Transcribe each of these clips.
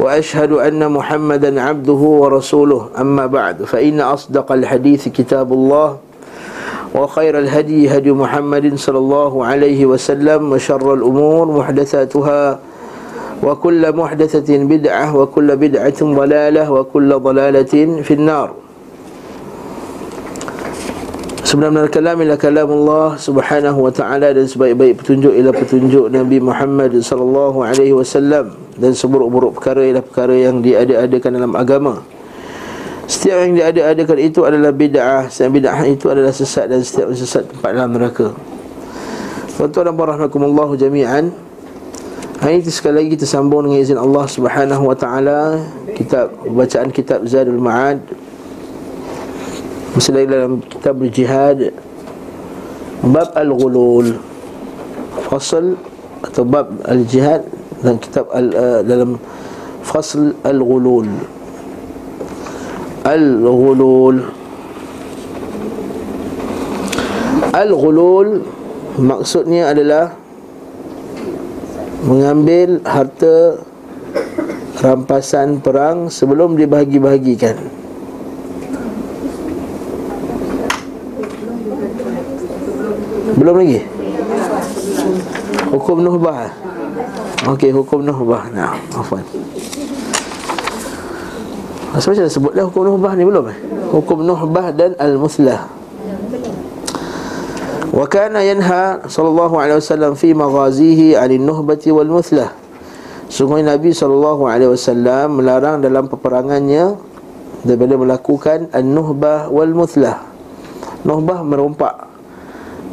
وأشهد أن محمدا عبده ورسوله. أما بعد فإن أصدق الحديث كتاب الله وخير الهدي هدي محمد صلى الله عليه وسلم وشر الأمور محدثاتها وكل محدثة بدعة وكل بدعة ضلالة وكل ضلالة في النار. Sebenarnya kalam ialah kalam Allah Subhanahu wa taala dan sebaik-baik petunjuk ialah petunjuk Nabi Muhammad sallallahu alaihi wasallam. Dan seburuk-buruk perkara ialah perkara yang diada-adakan dalam agama. Setiap yang diada-adakan itu adalah bid'ah, setiap bid'ah itu adalah sesat dan setiap sesat tempat dalam neraka. Tuan-tuan dan rahmatullah jami'an. Hari ini sekali lagi kita sambung dengan izin Allah Subhanahu wa taala kitab bacaan kitab Zadul Ma'ad masih lagi dalam kitab jihad Bab Al-Ghulul Fasal Atau Bab Al-Jihad Dalam kitab al, uh, Dalam Fasal Al-Ghulul. Al-Ghulul. Al-Ghulul Maksudnya adalah Mengambil harta Rampasan perang Sebelum dibahagi-bahagikan. Belum lagi? Hukum nuhbah Okey, hukum nuhbah Nah, afwan. Masa macam sebut dah hukum nuhbah ni belum eh? Hukum nuhbah dan al-muslah. Wa kana yanha sallallahu alaihi wasallam fi maghazihi 'anil nuhbati wal muslah. Sungguh Nabi sallallahu alaihi wasallam melarang dalam peperangannya daripada melakukan an-nuhbah wal muslah. Nuhbah merompak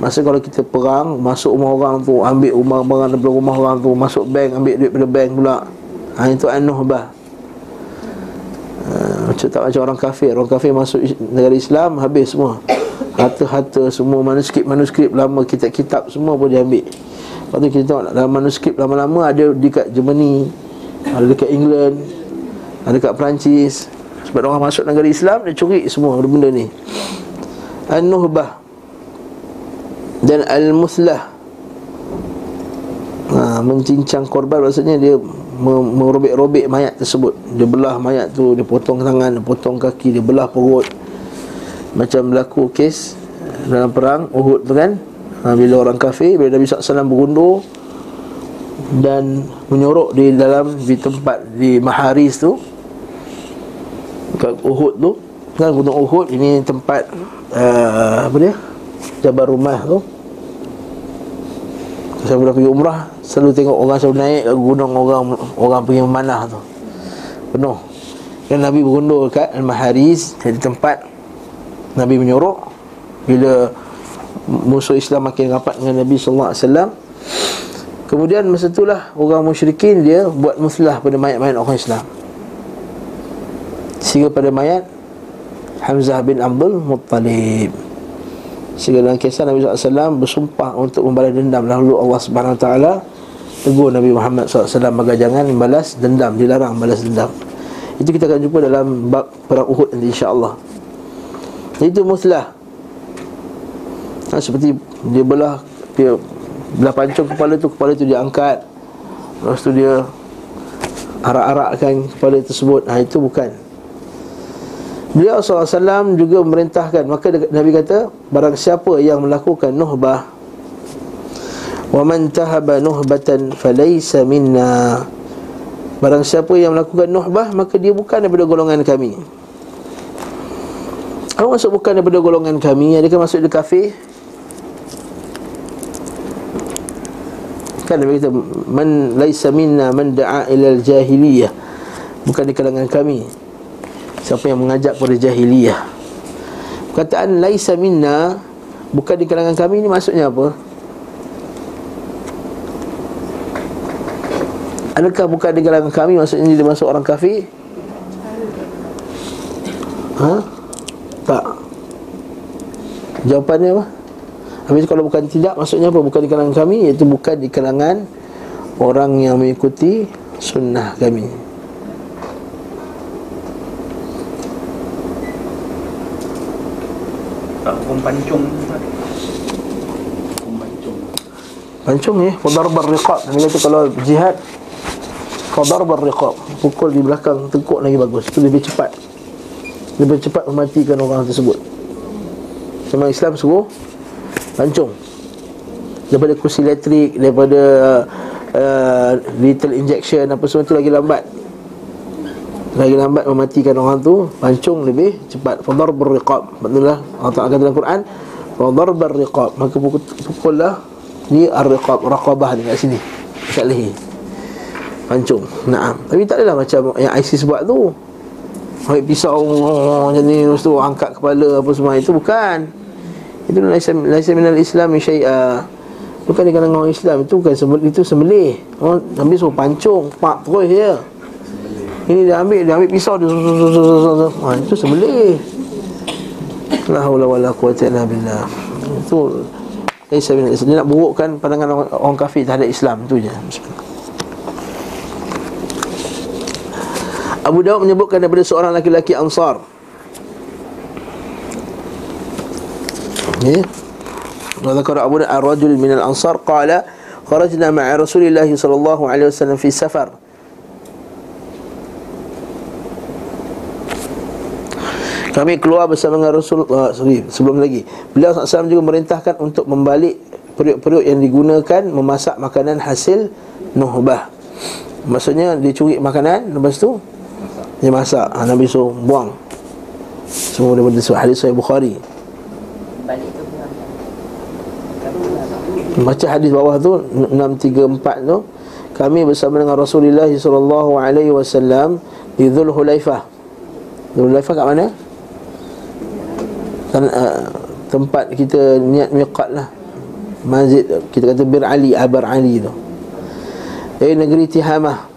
Masa kalau kita perang Masuk rumah orang tu Ambil rumah barang daripada rumah orang tu Masuk bank Ambil duit daripada bank pula. Ha, Itu an-nuhbah ha, Macam tak macam orang kafir. Orang kafir masuk negara Islam Habis semua. Harta-harta semua Manuskrip-manuskrip lama Kitab-kitab semua pun diambil. Lepas tu kita tengok Dalam manuskrip lama-lama Ada dekat Germany Ada dekat England Ada dekat Perancis. Sebab orang masuk negara Islam Dia curi semua benda ni. An-nuhbah dan al-muslah. Ha, Mencincang korban Maksudnya dia merobek-robek mayat tersebut. Dia belah mayat tu Dia potong tangan, dia potong kaki Dia belah perut. Macam berlaku kes Dalam perang Uhud tu kan? Ha, Bila orang kafir Bila Nabi SAW berundur Dan menyorok di dalam Di tempat Di Maharis tu Uhud tu. Kan gunung Uhud Ini tempat uh, Apa dia Jabal Rumah tu. Saya pernah pergi umrah Selalu tengok orang selalu naik ke gunung orang Orang pergi memanah tu. Penuh. Dan Nabi berundur kat Al-Maharis Di tempat Nabi menyorok. Bila Musuh Islam makin rapat dengan Nabi SAW Kemudian masa itulah Orang musyrikin dia Buat muslah pada mayat-mayat orang Islam. Sehingga pada mayat Hamzah bin Abdul Muttalib Sehingga dalam kisah Nabi SAW bersumpah untuk membalas dendam Lalu Allah SWT tegur Nabi Muhammad SAW Maka jangan membalas dendam, dilarang membalas dendam. Itu kita akan jumpa dalam bab perang Uhud nanti insyaAllah. Itu muslah. Ha, Seperti dia belah Dia belah pancung kepala tu Kepala tu dia angkat. Lepas tu dia Arak-arakkan kepala tersebut. Ha, Itu bukan Beliau SAW juga memerintahkan. Maka Nabi kata Barang siapa yang melakukan nuhbah Wa man tahaba nuhbatan falaysa minna. Barang siapa yang melakukan nuhbah Maka dia bukan daripada golongan kami. Apa maksud bukan daripada golongan kami? Adakah maksud dia kafir? Kan Nabi kata Man laysa minna man da'a ilal jahiliyah. Bukan di kalangan kami Siapa yang mengajak pada jahiliyah Perkataan Laisa minna Bukan di kalangan kami ni maksudnya apa? Adakah bukan di kalangan kami Maksudnya dia masuk orang kafir? Ha? Tak Jawapannya apa? Habis kalau bukan tidak Maksudnya apa? Bukan di kalangan kami Iaitu bukan di kalangan Orang yang mengikuti Sunnah kami Pancung Pancung ni Fadar berriqab Nabi kata kalau jihad Fadar berriqab Pukul di belakang Tengkuk lagi bagus. Itu lebih cepat. Lebih cepat mematikan orang tersebut. Sama Islam suruh Pancung Daripada kursi elektrik Daripada uh, Little injection Apa semua tu lagi lambat lagi lambat mematikan orang tu Pancung lebih cepat. Fadar berriqab Maksudnya Allah Ta'ala kata dalam Quran Fadar berriqab Maka pukul, pukul lah Ni ar-riqab, raqabah ni kat sini. Kat leher. Pancung, naam. Tapi tak adalah macam yang ISIS buat tu. Ambil pisau Macam ni, lepas tu angkat kepala Apa semua, itu bukan. Itu laisa minal islam syai'a. Bukan di kalangan orang Islam. Itu bukan sembelih, itu sembelih. Oh, Ambil suruh pancung, pak terus je ini dia ambil Dia ambil pisau dia zuz, zuz, zuz, zuz, zuz. Ha, Itu sembelih La haula wa la quwata illa billah. Itu Isa bin Dia nak burukkan pandangan orang, orang kafir terhadap Islam Itu je. Abu Dawud menyebutkan daripada seorang laki-laki Ansar. Ya Zakar Abu Dawud Ar-Rajul minal Ansar Qala Kharajna ma'a Rasulullah sallallahu alaihi wasallam fi safar. Kami keluar bersama dengan Rasul uh, sorry, sebelum lagi. Beliau SAW juga merintahkan untuk membalik periuk-periuk yang digunakan memasak makanan hasil nuhbah. Maksudnya dia curi makanan lepas tu dia masak. Ha, Nabi suruh buang. Semua daripada hadis Sahih Bukhari. Baca hadis bawah tu 634 tu kami bersama dengan Rasulullah sallallahu alaihi wasallam di Zulhulaifah. Zulhulaifah kat mana? Kan, uh, tempat kita niat miqat lah. Masjid kita kata Bir Ali Abar Ali tu. Dari negeri Tihamah.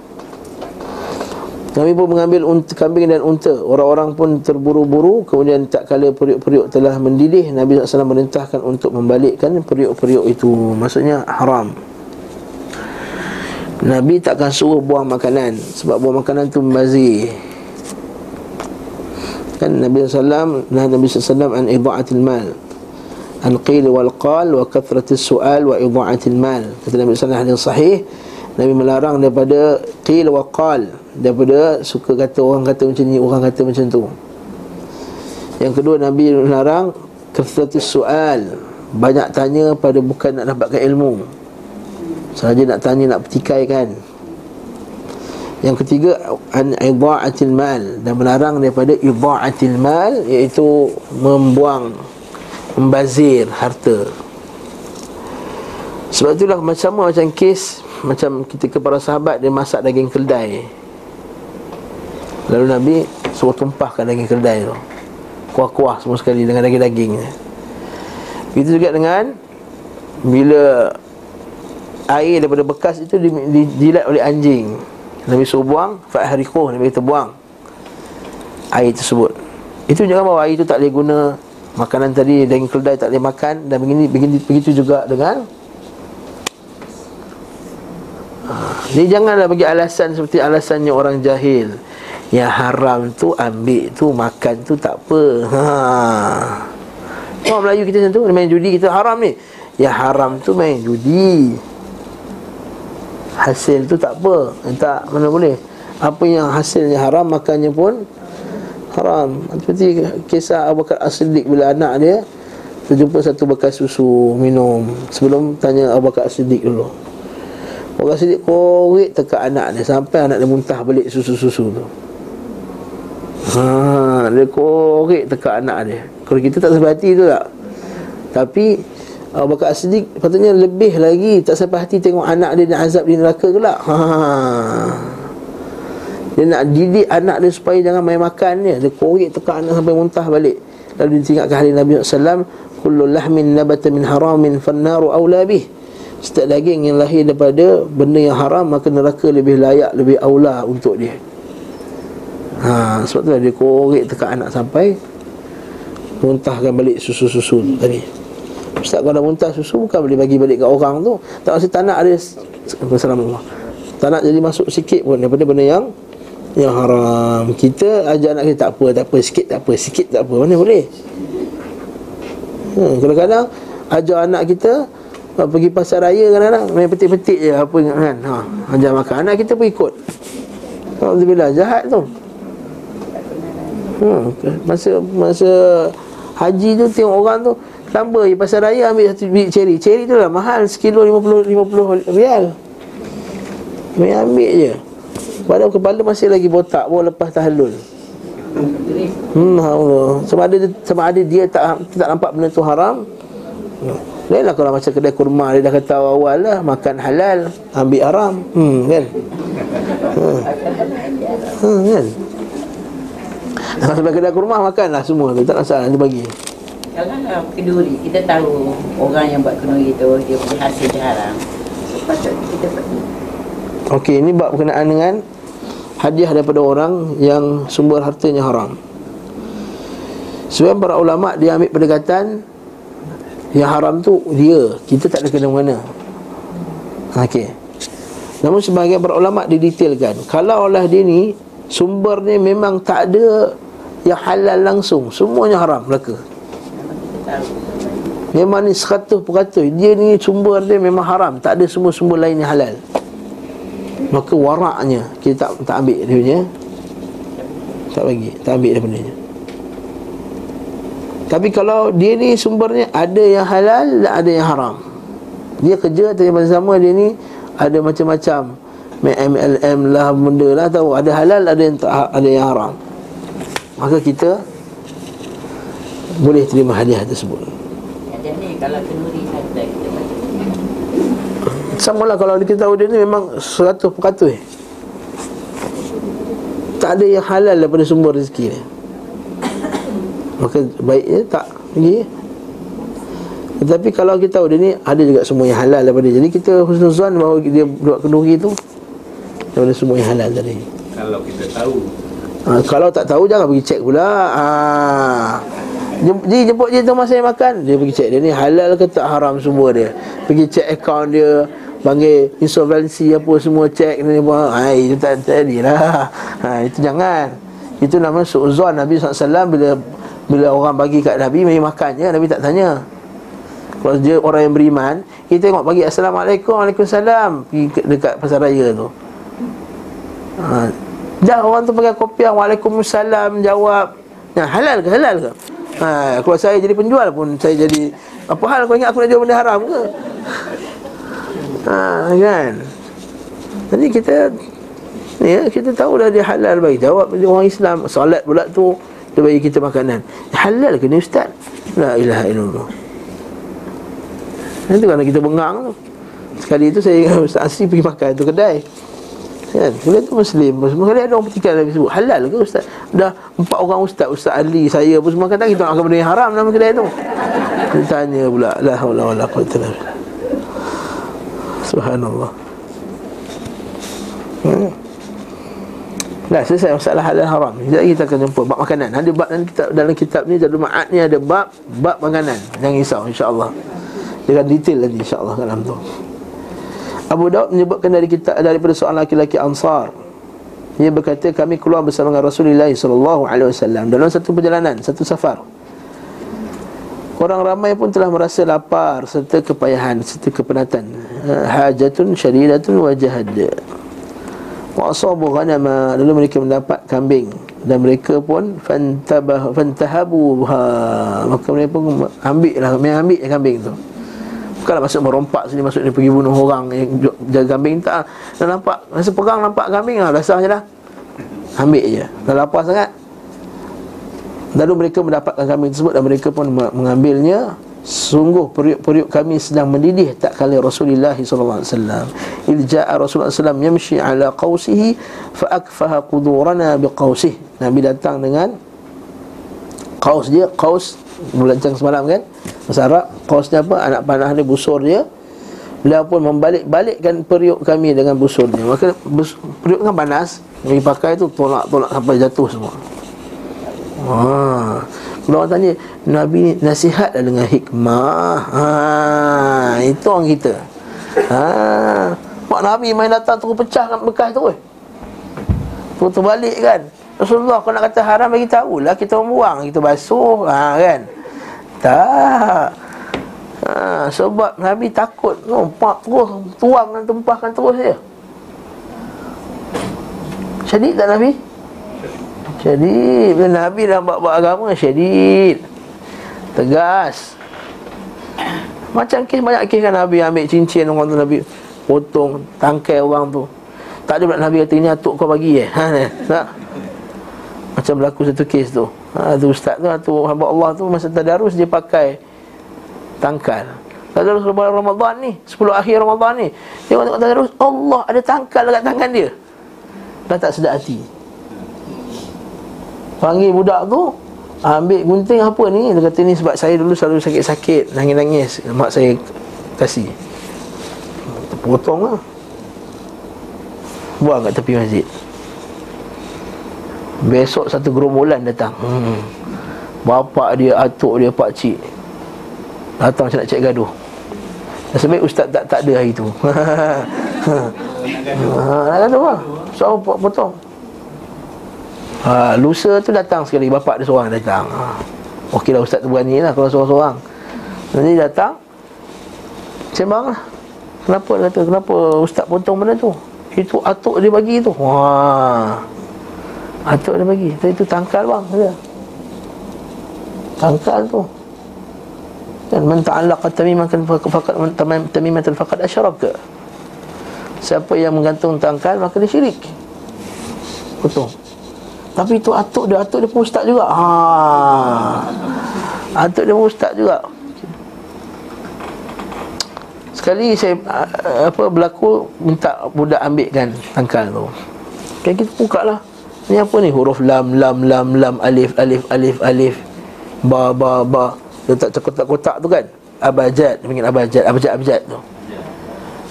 Kami pun mengambil unta, kambing dan unta. Orang-orang pun terburu-buru Kemudian tak kala periuk-periuk telah mendidih Nabi SAW merintahkan untuk membalikkan periuk-periuk itu. Maksudnya haram. Nabi takkan suruh buang makanan Sebab buang makanan tu membazir kan Nabi SAW nah Nabi SAW an idha'atil mal. An qil wal qal wa kathratis su'al wa idha'atil mal. Kata Nabi SAW hadis sahih. Nabi melarang daripada qil wa qal daripada suka kata orang kata macam ni orang kata macam tu. Yang kedua Nabi melarang kathratis su'al. Banyak tanya pada bukan nak dapatkan ilmu. Sahaja nak tanya nak petikaikan yang ketiga an idha'atil mal dan melarang daripada idha'atil mal iaitu membuang membazir harta. Sebab itulah macam macam kes macam ketika para sahabat dia masak daging keldai. Lalu Nabi suruh tumpahkan daging keldai tu. Kuah-kuah semua sekali dengan daging-dagingnya. Begitu juga dengan bila air daripada bekas itu dijilat oleh anjing Nabi suruh buang Fa'ahriquh Nabi kata buang Air tersebut. Itu jangan bahawa air itu tak boleh guna. Makanan tadi Daging keledai tak boleh makan. Dan begini, begini begitu juga dengan Jadi janganlah bagi alasan Seperti alasannya orang jahil. Yang haram tu ambil tu Makan tu tak apa. Ha. Orang Melayu kita macam tu Main judi kita haram ni. Yang haram tu main judi hasil tu tak apa. Tak mana boleh. Apa yang hasilnya haram makannya pun haram. Seperti kisah Abu Bakar As-Siddiq bila anak dia terjumpa satu bekas susu minum. Sebelum tanya Abu Bakar As-Siddiq dulu. Abu Bakar As-Siddiq korek teka anak dia sampai anak dia muntah balik susu-susu tu. Ha, dia korek teka anak dia. Kalau kita tak sebati tu tak. Tapi Abu Bakar As-Siddiq patutnya lebih lagi tak sampai hati tengok anak dia azab di neraka pula. Ha. Dia nak didik anak dia supaya jangan main makan dia. Dia korek tekan anak sampai muntah balik. Lalu ditinggalkan hari Nabi SAW Kullu lahmin nabata min haramin fannaru awla bih Setiap daging yang lahir daripada benda yang haram Maka neraka lebih layak, lebih awla untuk dia ha, Sebab tu dia korek tekan anak sampai muntahkan balik susu-susu tadi Ustaz kalau muntah susu bukan boleh bagi balik kat orang tu. Tak rasa tak nak ada Assalamualaikum. Tak nak jadi masuk sikit pun daripada benda yang Yang haram. Kita ajar anak kita tak apa, tak apa, sikit tak apa, sikit tak apa. Mana boleh? Hmm, Kadang-kadang ajar anak kita Pergi pasar raya kadang-kadang Main petik-petik je apa kan? Ha, Ajar makan. Anak kita pun ikut. Alhamdulillah jahat tu. Hmm, Masa Masa Haji tu tengok orang tu Tambah je pasar raya ambil satu biji ceri Ceri tu lah mahal sekilo 50, 50 rial Ambil ambil je Padahal kepala masih lagi botak Bawa lepas tahlul Hmm, Allah. Sebab ada sebab ada dia tak tak nampak benda tu haram. Lainlah kalau macam kedai kurma dia dah kata awal lah makan halal, ambil haram. Hmm, kan? Hmm, hmm kan? Sebab kedai kurma makanlah semua tak masalah dia bagi. Kalau keduri kita tahu orang yang buat kenduri tu dia punya hasil haram. Sepatutnya kita pergi. Okey, ini bab berkenaan dengan hadiah daripada orang yang sumber hartanya haram. Sebab para ulama dia ambil pendekatan yang haram tu dia, kita tak ada kena mana. Okey. Namun sebagai para ulama didetailkan, kalau Allah dia ni sumbernya memang tak ada yang halal langsung, semuanya haram belaka. Memang ni seratus peratus. Dia ni sumber dia memang haram. Tak ada semua sumber lain yang halal. Maka waraknya Kita tak, tak ambil dia punya. Tak bagi Tak ambil dia punya. Tapi kalau dia ni sumbernya Ada yang halal dan ada yang haram. Dia kerja tapi masa sama dia ni Ada macam-macam. MLM lah benda lah tahu. Ada halal ada yang, ada yang haram. Maka kita boleh terima hadiah tersebut. Hadiah ni kalau kenduri saja kita baca. Sama lah kalau kita tahu dia ni memang 100% eh. Tak ada yang halal daripada sumber rezeki ni. Maka baiknya tak pergi. Tetapi kalau kita tahu dia ni ada juga semua yang halal daripada dia. Jadi kita husnuzan bahawa dia buat kenduri tu daripada semua yang halal tadi. Kalau kita tahu Ha, kalau tak tahu jangan pergi cek pula. Ha. Jadi jemput dia tu masa yang makan. Dia pergi cek dia. Ni halal ke tak haram semua dia? Pergi cek akaun dia. Panggil insolvency apa semua cek ni pun Hai itu tak jadi lah. Ha, Itu jangan. Itu nama su'uzon Nabi SAW bila bila orang bagi kat Nabi Nabi makan je Nabi tak tanya. Kalau dia orang yang beriman Kita tengok bagi Assalamualaikum Waalaikumsalam. Pergi dekat pasar raya tu. Ha. Dah orang tu pakai kopiah Waalaikumsalam Jawab. Ya, halal ke halal ke? Ha, Kalau saya jadi penjual pun Saya jadi Apa hal kau ingat aku nak jual benda haram ke? Ha, kan? Jadi kita Ya, kita tahu dah dia halal bagi jawab. Orang Islam solat pula tu dia bagi kita makanan. Halal ke ni ustaz? La ilaha illallah. Itu kalau kita bengang tu. Sekali tu saya ustaz Asri pergi makan tu kedai Kan? Bila tu Muslim Semua kali ada orang petikan Nabi sebut Halal ke Ustaz? Dah empat orang Ustaz Ustaz Ali Saya pun semua kata Kita nak benda yang haram Nama kedai tu. Dia tanya pula La hawla wa la quwata Subhanallah. Hmm. Dah selesai masalah halal haram lagi kita akan jumpa Bab makanan. Ada bab dalam kitab, dalam kitab ni Jadul Ma'ad ni ada bab Bab makanan. Jangan risau insyaAllah Dia akan detail nanti insyaAllah dalam tu Abu Daud menyebutkan dari kita daripada seorang laki-laki Ansar. Dia berkata kami keluar bersama dengan Rasulullah sallallahu alaihi wasallam dalam satu perjalanan, satu safar. Orang ramai pun telah merasa lapar serta kepayahan serta kepenatan. Hajatun syadidatun wa jahad. Wa asabu ghanama lalu mereka mendapat kambing dan mereka pun fantabah fantahabu maka mereka pun ambil lah ambil kambing tu. Bukanlah masuk merompak sini Masuk ni pergi bunuh orang Yang jaga kambing. Tak Dah nampak Masa perang nampak kambing lah Dah je dah. Ambil je. Dah lapar sangat. Lalu mereka mendapatkan kambing tersebut Dan mereka pun mengambilnya. Sungguh periuk-periuk kami sedang mendidih Tak kali Rasulullah SAW Ilja'a Rasulullah SAW Yamshi ala qawsihi Fa'akfaha kudurana biqawsih Nabi datang dengan Qaus dia Qaus Belancang semalam kan Masa Arab Kausnya apa? Anak panah ni busur dia. Beliau pun membalik-balikkan periuk kami dengan busur dia. Maka bus, periuk kan panas. Yang pakai tu tolak-tolak sampai jatuh semua. Ha. Kalau orang tanya Nabi ni nasihatlah dengan hikmah? Ha, Itu orang kita. Ha, Mak Nabi main datang terus pecahkan bekas tu Terus terbalik kan. Rasulullah kalau nak kata haram bagi tahu lah Kita buang, kita basuh ha, kan Tak. Ha, Sebab Nabi takut. Nampak terus Tuang dan tempahkan terus dia. Syedid tak Nabi? Syedid. Bila Nabi dah buat-buat agama Syedid. Tegas. Macam kes banyak kes kan Nabi ambil cincin orang tu Nabi Potong tangkai orang tu. Tak ada pula Nabi kata ini atuk kau bagi eh. Ha, Tak Macam berlaku satu kes tu. Ha, tu ustaz tu tu hamba Allah tu masa tadarus dia pakai tangkal. Tadarus Ramadan ni 10 akhir Ramadan ni. Dia tengok tadarus Allah ada tangkal dekat tangan dia. Dah tak sedap hati. Panggil budak tu ambil gunting apa ni? Dia kata ni sebab saya dulu selalu sakit-sakit nangis-nangis. Mak saya kasih. Potong lah. Buang kat tepi masjid Besok satu gerombolan datang. Hmm. Bapak dia, atuk dia, pak cik. Datang macam nak cek gaduh. Nasib baik ustaz tak, tak ada hari tu. Ha, Nak gaduh lah. So potong. Ha, Lusa tu datang sekali. Bapak dia seorang datang. Ha. Okey lah ustaz tu berani lah Kalau seorang-seorang. Nanti datang Sembang lah. Kenapa dia kata Kenapa ustaz potong benda tu? Itu atuk dia bagi tu. Wah Atuk dia bagi. Tadi tu tangkal bang dia. Tangkal tu. Dan man ta'allaqa tamimatan faqad tamimatan faqad asyraka Siapa yang menggantung tangkal maka dia syirik. Betul. Tapi itu atuk dia Atuk dia pun ustaz juga. Ha. Atuk dia pun ustaz juga. Sekali saya apa berlaku minta budak ambilkan tangkal tu. Kan kita buka lah Ni apa ni? Huruf lam lam lam lam alif alif alif alif. Ba ba ba. Letak kotak-kotak tu kan? Abajad panggil abajad abajad abajad tu.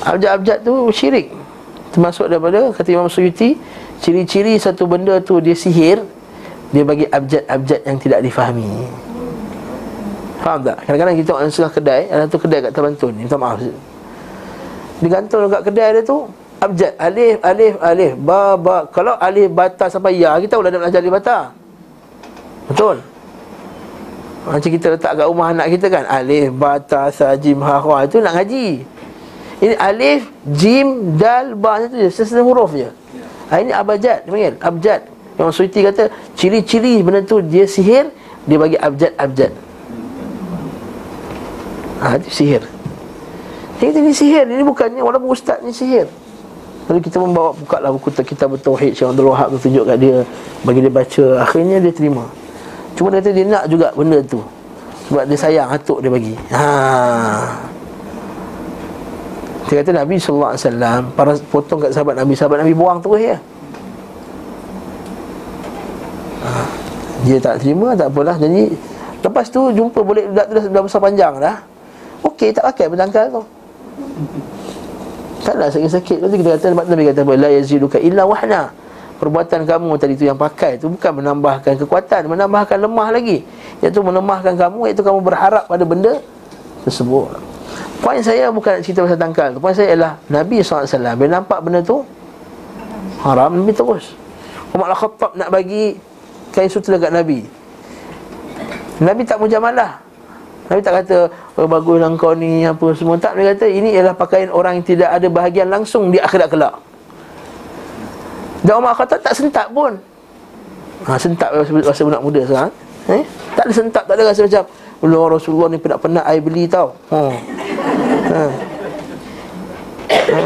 Abajad abajad tu syirik. Termasuk daripada kata Imam Suyuti ciri-ciri satu benda tu dia sihir dia bagi abjad-abjad yang tidak difahami. Faham tak? Kadang-kadang kita tengok dalam kedai Ada tu kedai kat Tabantun Minta maaf Digantung dekat kedai dia tu abjad alif alif alif ba ba. Kalau alif bata sampai ya kita boleh belajar alif bata. Betul? Macam kita letak kat rumah anak kita kan alif bata sajim ha ha itu nak ngaji. Ini alif jim dal ba itu je sesuatu huruf je. Ha, ini abjad panggil abjad. Yang Suiti kata ciri-ciri benda tu dia sihir dia bagi abjad abjad. Ha, itu sihir. Ini, ini sihir Ini bukannya Walaupun ustaz ni sihir Lalu kita membawa buka lah buku kita bertauhid Syekh Abdul Wahab tu tunjuk kat dia Bagi dia baca. Akhirnya dia terima. Cuma dia kata dia nak juga benda tu. Sebab dia sayang atuk dia bagi. Ha. Dia kata Nabi SAW Para potong kat sahabat Nabi. Sahabat Nabi buang terus ya. Ha. Dia tak terima tak apalah. Jadi Lepas tu jumpa boleh Dah, dah, besar panjang dah. Okey tak pakai bertangkal tu Taklah sakit-sakit Lepas kita kata Nabi kata apa? La yaziduka illa wahna. Perbuatan kamu tadi tu yang pakai tu Bukan menambahkan kekuatan Menambahkan lemah lagi. Iaitu menemahkan kamu Iaitu kamu berharap pada benda Tersebut. Poin saya bukan nak cerita pasal tangkal Poin saya ialah Nabi SAW Bila nampak benda tu Haram Nabi terus. Umar Al-Khattab nak bagi Kain sutra dekat Nabi. Nabi tak mujamalah Nabi tak kata oh, Baguslah kau ni apa semua. Tak Nabi kata ini ialah pakaian orang yang tidak ada bahagian langsung di akhirat kelak. Dan Umar kata tak sentak pun. Ha, Sentak rasa budak muda sekarang. Eh? Tak ada sentak, tak ada rasa macam Allah Rasulullah ni pernah-pernah I beli tau. Ha. Ha. Ha,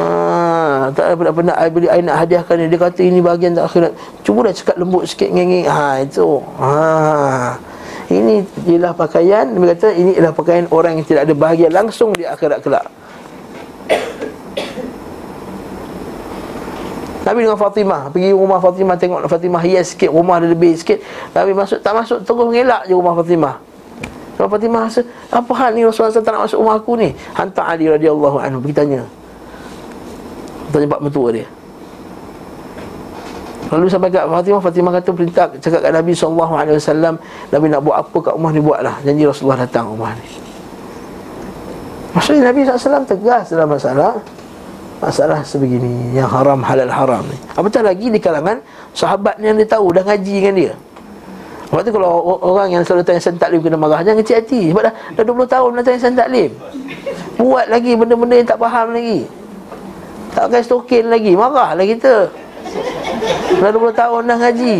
tak ada pernah-pernah I beli I nak hadiahkan dia Dia kata ini bahagian tak akhirat. Cuba dah cakap lembut sikit ngengeng Ha itu. Ha ini ialah pakaian Nabi kata ini ialah pakaian orang yang tidak ada bahagia langsung di akhirat kelak. Nabi dengan Fatimah Pergi rumah Fatimah Tengok Fatimah hias sikit Rumah dia lebih sikit. Nabi masuk Tak masuk Terus mengelak je rumah Fatimah. Kalau Fatimah rasa Apa hal ni Rasulullah SAW tak nak masuk rumah aku ni? Hantar Ali radhiyallahu anhu Pergi tanya. Tanya pak mentua dia Lalu sampai kat Fatimah Fatimah kata perintah Cakap kat Nabi SAW Nabi nak buat apa kat rumah ni buatlah. Janji Rasulullah datang rumah ni. Maksudnya Nabi SAW tegas dalam masalah Masalah sebegini Yang haram halal haram ni. Apatah lagi di kalangan Sahabat yang dia tahu Dah ngaji dengan dia? Sebab tu kalau orang yang selalu tanya Sen taklim kena marah Jangan kecil hati Sebab dah, dah 20 tahun dah tanya sen taklim. Buat lagi benda-benda yang tak faham lagi. Tak pakai stokin lagi. Marah lah kita Dah 20 tahun dah ngaji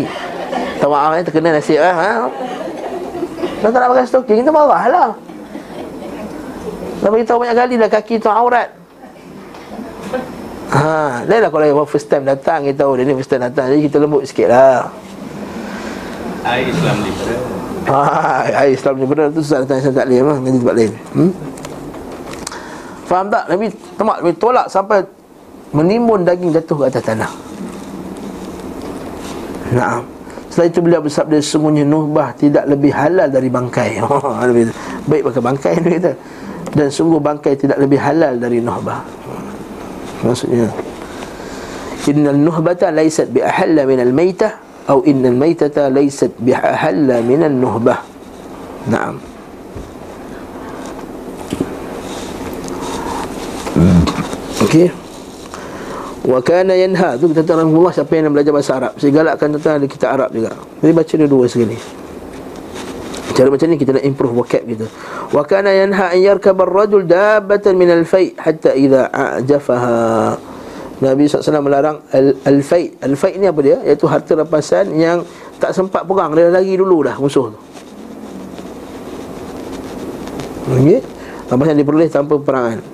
Tak maaf eh terkena nasib eh ha? Dah tak nak pakai stokin Kita marah lah Dah beritahu banyak kali dah kaki tu aurat Ha, lain lah kalau yang first time datang kita tahu dia ni first time datang jadi kita lembut sikit lah. Air Islam ni Ha, air Islam ni benar tu susah datang saya tak lah nanti tempat lain. Hmm? Faham tak? Nabi temak Nabi tolak sampai menimbun daging jatuh ke atas tanah. Naam. Setelah itu beliau bersabda sesungguhnya nuhbah tidak lebih halal dari bangkai. Lebih baik pakai bangkai dia kata. Dan sungguh bangkai tidak lebih halal dari nuhbah. Maksudnya Innal nuhbata laysat bi ahalla min al maytah atau innal maytata laysat bi ahalla min an nuhbah. Naam. Okey. Wa kana yanha tu kita tahu Allah siapa yang belajar bahasa Arab. Saya galakkan tentang ada kita Arab juga. Jadi baca dua sekali. Cara macam ni kita nak improve vocab kita. Wa kana yanha an yarkaba ar-rajul dabbatan min al-fai hatta idza a'jafaha. Nabi SAW melarang al-fai. Al-fai ni apa dia? Iaitu harta rampasan yang tak sempat perang dia lagi dulu dah musuh tu. Okey. Rampasan diperoleh tanpa perangan.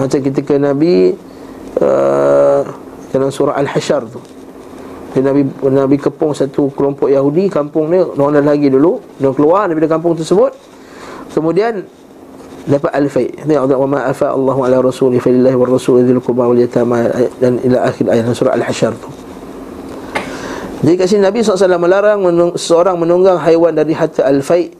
Macam ketika Nabi uh, dalam surah Al-Hasyr tu. Jadi Nabi Nabi kepung satu kelompok Yahudi kampung dia dah lagi dulu dia keluar daripada kampung tersebut. Kemudian dapat al-fai ni Allah wa ma afa Allahu ala rasuli fa lillahi war rasul dzil qurba wal yatama dan ila akhir ayat surah al-hasyr tu. Jadi kat sini Nabi SAW melarang menung, seorang menunggang haiwan dari harta al-fai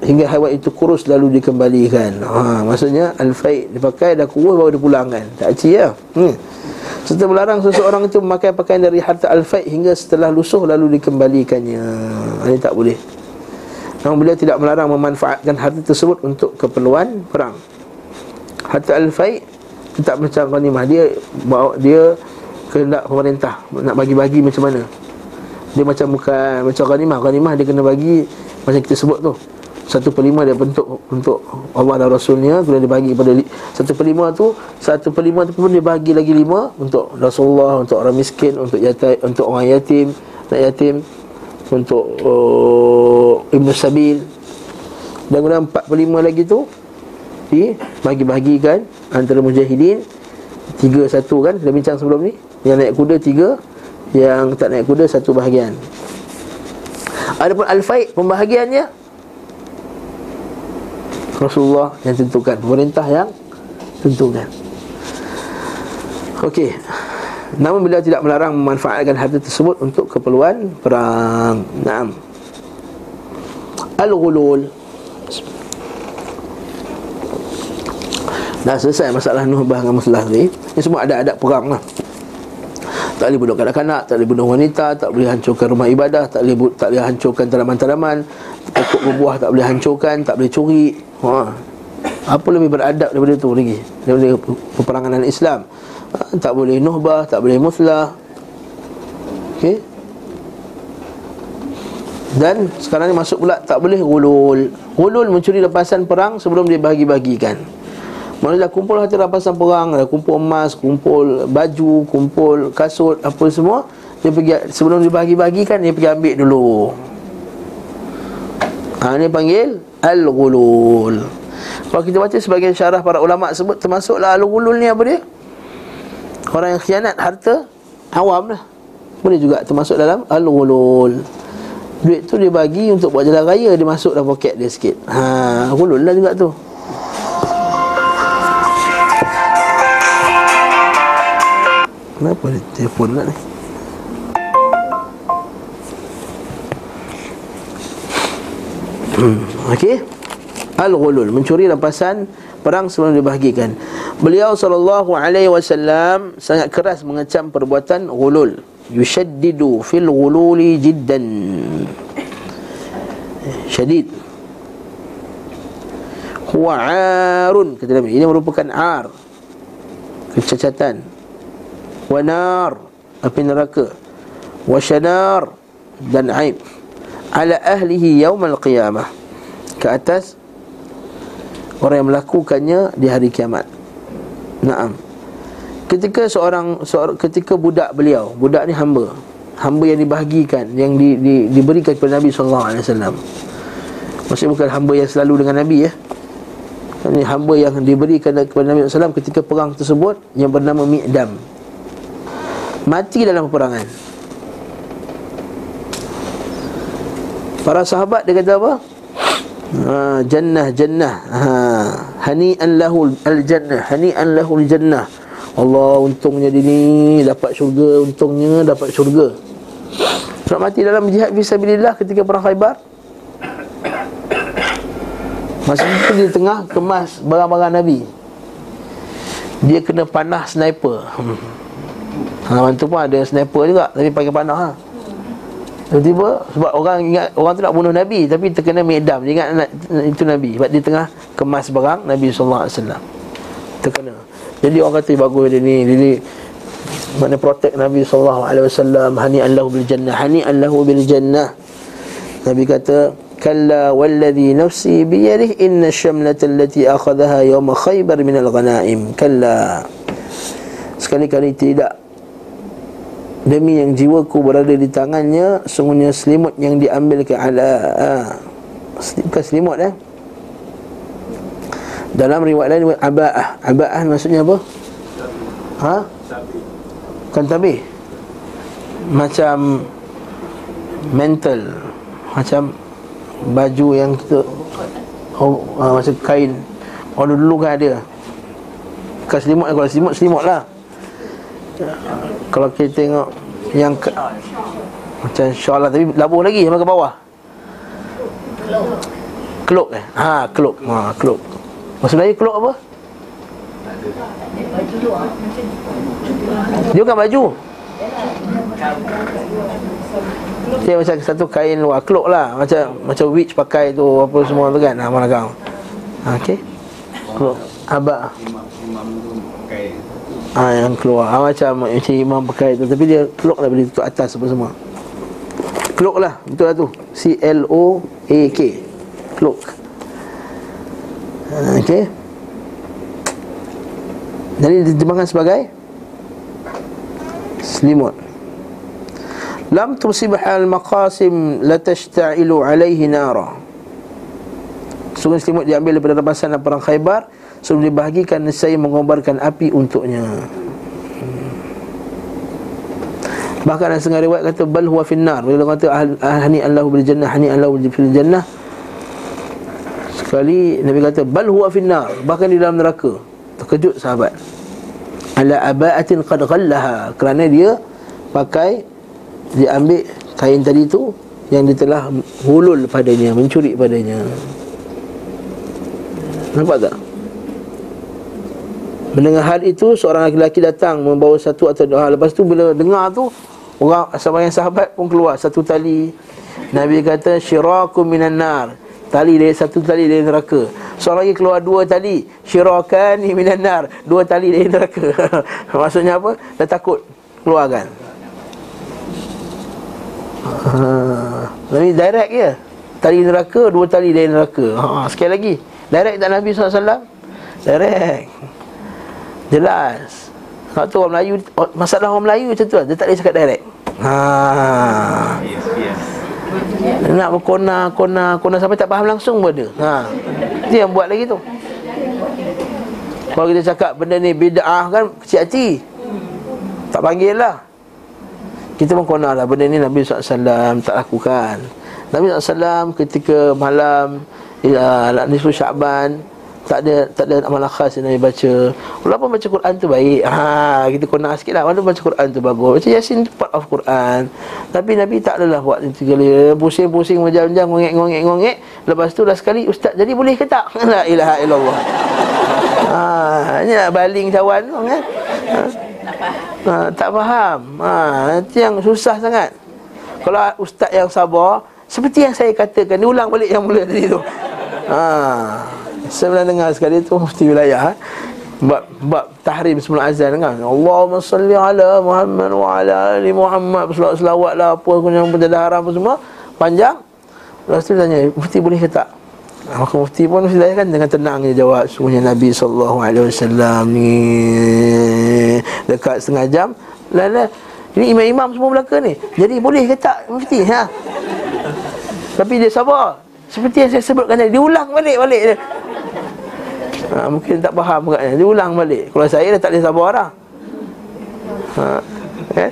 hingga haiwan itu kurus lalu dikembalikan. Ha, maksudnya al-fai dipakai dah kurus baru dipulangkan. Tak cia. Ya? Hmm. Serta melarang seseorang itu memakai pakaian dari harta al-faid hingga setelah lusuh lalu dikembalikannya. Ini tak boleh. Namun beliau tidak melarang memanfaatkan harta tersebut untuk keperluan perang. Harta al-faid tak macam ghanimah dia bawa dia kehendak pemerintah nak bagi-bagi macam mana. Dia macam bukan macam ghanimah. Ghanimah dia kena bagi macam kita sebut tu satu per lima dia bentuk untuk Allah dan Rasulnya Kemudian dia bagi kepada satu per lima tu Satu per lima tu pun dia bagi lagi lima Untuk Rasulullah, untuk orang miskin Untuk yatim, untuk orang yatim Nak yatim Untuk uh, Ibn Sabil. Dan kemudian empat per lima lagi tu Di bagi-bagikan Antara mujahidin Tiga satu kan, kita bincang sebelum ni? Yang naik kuda tiga Yang tak naik kuda satu bahagian. Adapun Al-Faid pembahagiannya Rasulullah yang tentukan. Pemerintah yang tentukan. Okey. Namun beliau tidak melarang memanfaatkan harta tersebut Untuk keperluan perang. Naam. Al-Ghulul. Dah selesai masalah Nuhbah dengan Muslah ni. Ini semua ada adab perang lah tak boleh bunuh kanak-kanak, tak boleh bunuh wanita, tak boleh hancurkan rumah ibadah, tak boleh tak boleh hancurkan tanaman-tanaman, pokok berbuah tak boleh hancurkan, tak boleh curi. Ha. Apa lebih beradab daripada itu lagi? Daripada peperangan dalam Islam. Ha. Tak boleh nuhbah, tak boleh muslah. Okey. Dan sekarang ni masuk pula tak boleh gulul. Gulul mencuri lepasan perang sebelum dia bagi-bagikan. Mana dah kumpul harta rampasan perang, dah kumpul emas, kumpul baju, kumpul kasut, apa semua, dia pergi sebelum dia bagi-bagikan dia pergi ambil dulu. Ha ni panggil al-ghulul. Kalau kita baca sebagian syarah para ulama sebut termasuklah al-ghulul ni apa dia? Orang yang khianat harta awam lah. Boleh juga termasuk dalam al-ghulul. Duit tu dia bagi untuk buat jalan raya dia masuk dalam poket dia sikit. Ha, ghulul lah juga tu. Kenapa dia telefon pula ni? Hmm, okey. Al-ghulul mencuri rampasan perang sebelum dibahagikan. Beliau sallallahu alaihi wasallam sangat keras mengecam perbuatan ghulul. yushaddidu fil ghululi jiddan syadid huwa arun kata Nabi ini merupakan ar kecacatan wanar api neraka. Wasyanar dan aib. Ala ahlihi yaumal qiyamah. Ke atas orang yang melakukannya di hari kiamat. Naam. Ketika seorang, seorang ketika budak beliau budak ni hamba. Hamba yang dibahagikan yang di, di, diberikan kepada Nabi wasallam. Maksudnya bukan hamba yang selalu dengan Nabi ya. Ini hamba yang diberikan kepada Nabi SAW ketika perang tersebut yang bernama Mi'dam mati dalam peperangan. Para sahabat dia kata apa? Ha, jannah jannah. Ha, hani'an lahul al jannah hani'an lahul jannah. Allah untungnya dia ni dapat syurga Untungnya dapat syurga. Sebab mati dalam jihad Fisabilillah ketika perang khaybar? Masa itu dia tengah kemas barang-barang Nabi. Dia kena panah sniper Ha, tu pun ada sniper juga Tapi pakai panah ha. Tiba-tiba Sebab orang ingat Orang tu nak bunuh Nabi Tapi terkena medam Dia ingat itu Nabi. Sebab dia tengah kemas barang Nabi SAW Terkena. Jadi orang kata bagus dia ni. Ni Mana protect Nabi SAW Hani'an lahu bil jannah. Hani'an lahu bil jannah. Nabi kata Kalla walladhi nafsi biyarih Inna syamlata allati akhadaha Yawma khaybar minal ghanaim. Kalla. Sekali-kali tidak Demi yang jiwaku berada di tangannya Sungguhnya selimut yang diambil ke ala ha. Bukan selimut eh dalam riwayat lain aba'ah. Aba'ah maksudnya apa? Ha? Bukan tabih. Macam mental. Macam baju yang kita oh, uh, macam kain. Orang dulu kan ada. Bukan selimut kalau selimut selimut lah. Kalau kita tengok yang ke, macam shawl lah tapi labuh lagi sampai ke bawah. Keluk eh? Ha, keluk. Ha, keluk. Maksud Melayu keluk apa? Dia bukan baju Dia macam satu kain luar Keluk lah Macam macam witch pakai tu Apa semua tu kan Mana kau ha, Okay Keluk Abak Ah ha, yang keluar. Ha, Macam macam imam pakai tu. Tapi dia keluk lah Bila tutup atas apa semua. Keluk lah. Betul lah tu. C-L-O-A-K Keluk Okey. Jadi diterjemahkan sebagai selimut. Lam tusibah al-maqasim la tashta'ilu alaihi nara. Sungguh selimut diambil daripada rampasan perang Khaybar sebelum dibahagikan saya mengobarkan api untuknya. Bahkan ada setengah riwayat kata bal huwa finnar. Bila kata ahni Allahu bil jannah, ahni Allahu bil jannah, Sekali Nabi kata bal huwa finnar bahkan di dalam neraka. Terkejut sahabat. Ala aba'atin qad ghallaha kerana dia pakai dia ambil kain tadi tu yang dia telah hulul padanya, mencuri padanya. Nampak tak? Mendengar hal itu seorang lelaki datang membawa satu atau dua lepas tu bila dengar tu orang sebahagian sahabat pun keluar satu tali. Nabi kata syirakum minan nar. Tali dari satu tali dari neraka. Seorang lagi keluar dua tali. Syirakan minan nar. Dua tali dari neraka. Maksudnya apa? Dah takut keluarkan. Ha, Nabi direct je Tali neraka, dua tali dari neraka. Ha, Sekali lagi. Direct tak Nabi SAW? Direct Jelas. Sebab tu orang Melayu Masalah orang Melayu macam tu lah. Dia tak boleh cakap direct. Haa yes, yes. Nak berkona, kona, kona sampai tak faham langsung pun ada. Ha. Dia yang buat lagi tu. Kalau kita cakap benda ni bid'ah kan Kecil hati. Tak panggil lah. Kita pun kona lah Benda ni Nabi SAW tak lakukan. Nabi SAW ketika malam ya, Nisfu Syakban tak ada tak ada amalan khas yang Nabi baca. Walaupun baca Quran tu baik. Ha, kita kena sikitlah walaupun baca Quran tu bagus. Baca Yasin tu part of Quran. Tapi Nabi tak adalah buat itu kali. Pusing-pusing macam-macam ngongek-ngongek-ngongek. Lepas tu dah sekali ustaz jadi boleh ke tak? La ilaha illallah. Ha, ini nak baling cawan tu kan. Ha. ha, Tak faham ha, Itu yang susah sangat Kalau ustaz yang sabar Seperti yang saya katakan Dia ulang balik yang mula tadi tu ha, Saya pernah dengar sekali tu Mufti wilayah ha. Bab, bab tahrim sebelum azan kan? Allahumma salli ala Muhammad wa ala ali Muhammad. Selawat-selawat lah Apa yang berjadah haram apa semua. Panjang. Lepas tu tanya Mufti boleh ke tak? Maka mufti pun saya kan dengan tenangnya jawab Sungguhnya Nabi SAW ni Dekat setengah jam. Lala Ini imam-imam semua belakang ni. Jadi boleh ke tak mufti? Ha? Tapi dia sabar. Seperti yang saya sebutkan tadi Dia ulang balik-balik ha, Mungkin tak faham agaknya Dia ulang balik. Kalau saya dah tak boleh sabar dah. Ha, eh?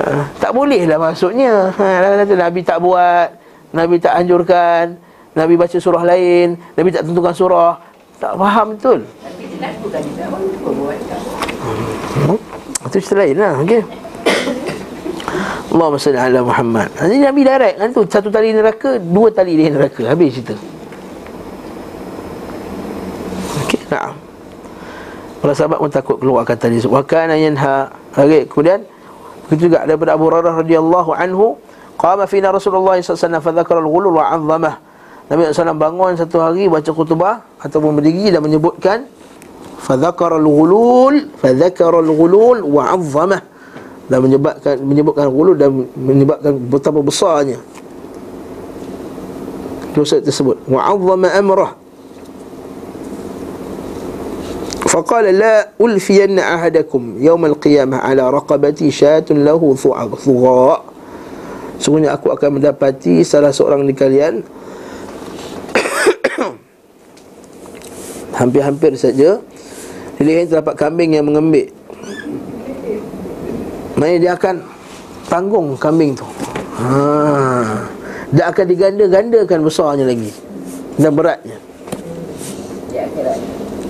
ha, Tak boleh lah maksudnya. Ha, Nabi tak buat Nabi tak anjurkan Nabi baca surah lain Nabi tak tentukan surah. Tak faham betul. Hmm. Itu cerita lain lah okay. Allahumma salli ala Muhammad. Nabi direct kan tu. Satu tali neraka Dua tali di neraka. Habis cerita Okey, nah. Para sahabat pun takut keluarkan tali Wa kana yanha. Okey, kemudian Begitu juga daripada Abu Hurairah radhiyallahu anhu Qama fina Rasulullah sallallahu alaihi wasallam fa dzakara al-ghulul wa 'azzamah. Nabi SAW bangun satu hari baca khutbah ataupun berdiri dan menyebutkan fadzakara al-ghulul fadzakara al-ghulul wa 'azzamah. Dan menyebutkan menyebutkan ghulul dan menyebutkan betapa besarnya dosa tersebut. Wa 'azzama amrah فقال لا ألفين أحدكم يوم القيامة على رقبتي شاة له ثغاء. Sungguhnya aku akan mendapati salah seorang di kalian. Hampir-hampir saja. Di lehernya terdapat kambing yang mengembik. Maksudnya dia akan Tanggung kambing tu. Ha. Dia akan diganda-gandakan besarnya lagi Dan beratnya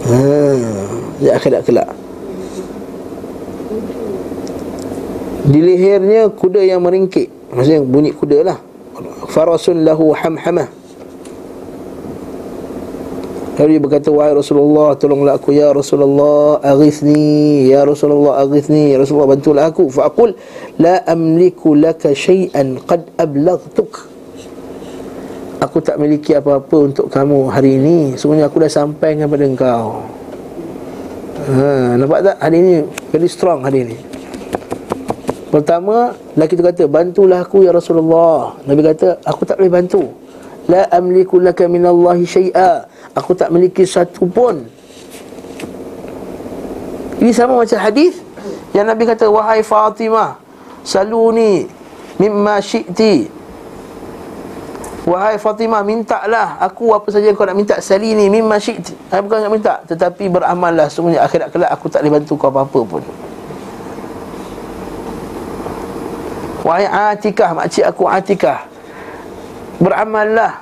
ha. Di akhirat kelak. Di lehernya kuda yang meringkik. Maksudnya bunyi kuda lah. Farasun lahu hamhamah Lalu dia berkata Wahai Rasulullah Tolonglah aku. Ya Rasulullah Aghithni. Ya Rasulullah Aghithni. Ya Rasulullah bantulah aku. Fa'akul La amliku laka syai'an Qad ablaghtuk Aku tak miliki apa-apa untuk kamu hari ini. Semuanya aku dah sampai kepada engkau. Ha, Nampak tak? Hari ini Very strong hari ini. Pertama Lelaki tu kata Bantulah aku ya Rasulullah. Nabi kata Aku tak boleh bantu. La amliku laka minallahi syai'a. Aku tak memiliki satu pun. Ini sama macam hadis Yang Nabi kata Wahai Fatimah Saluni Mimma syi'ti Wahai Fatimah Mintalah aku apa saja kau nak minta Salini mimma syi'ti. Saya bukan nak minta Tetapi beramallah. Sungguhnya akhirat kelak Aku tak boleh bantu kau apa-apa pun. Wahai Atikah Makcik aku Atikah Beramallah.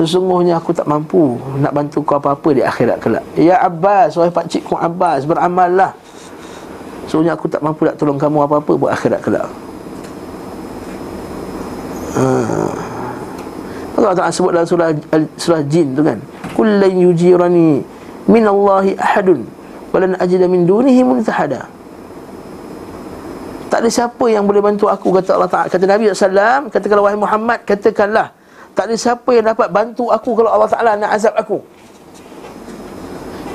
Sesungguhnya aku tak mampu Nak bantu kau apa-apa di akhirat kelak. Ya Abbas, wahai pakcikku Abbas Beramallah. Sesungguhnya aku tak mampu nak tolong kamu apa-apa Buat akhirat kelak Allah Ta'ala sebut dalam surah, surah jin tu kan Kullan yujirani Minallahi ahadun Walan ajida min dunihi muntahada tak ada siapa yang boleh bantu aku kata Allah Taala kata Nabi SAW katakanlah wahai Muhammad katakanlah tak ada siapa yang dapat bantu aku kalau Allah Taala nak azab aku.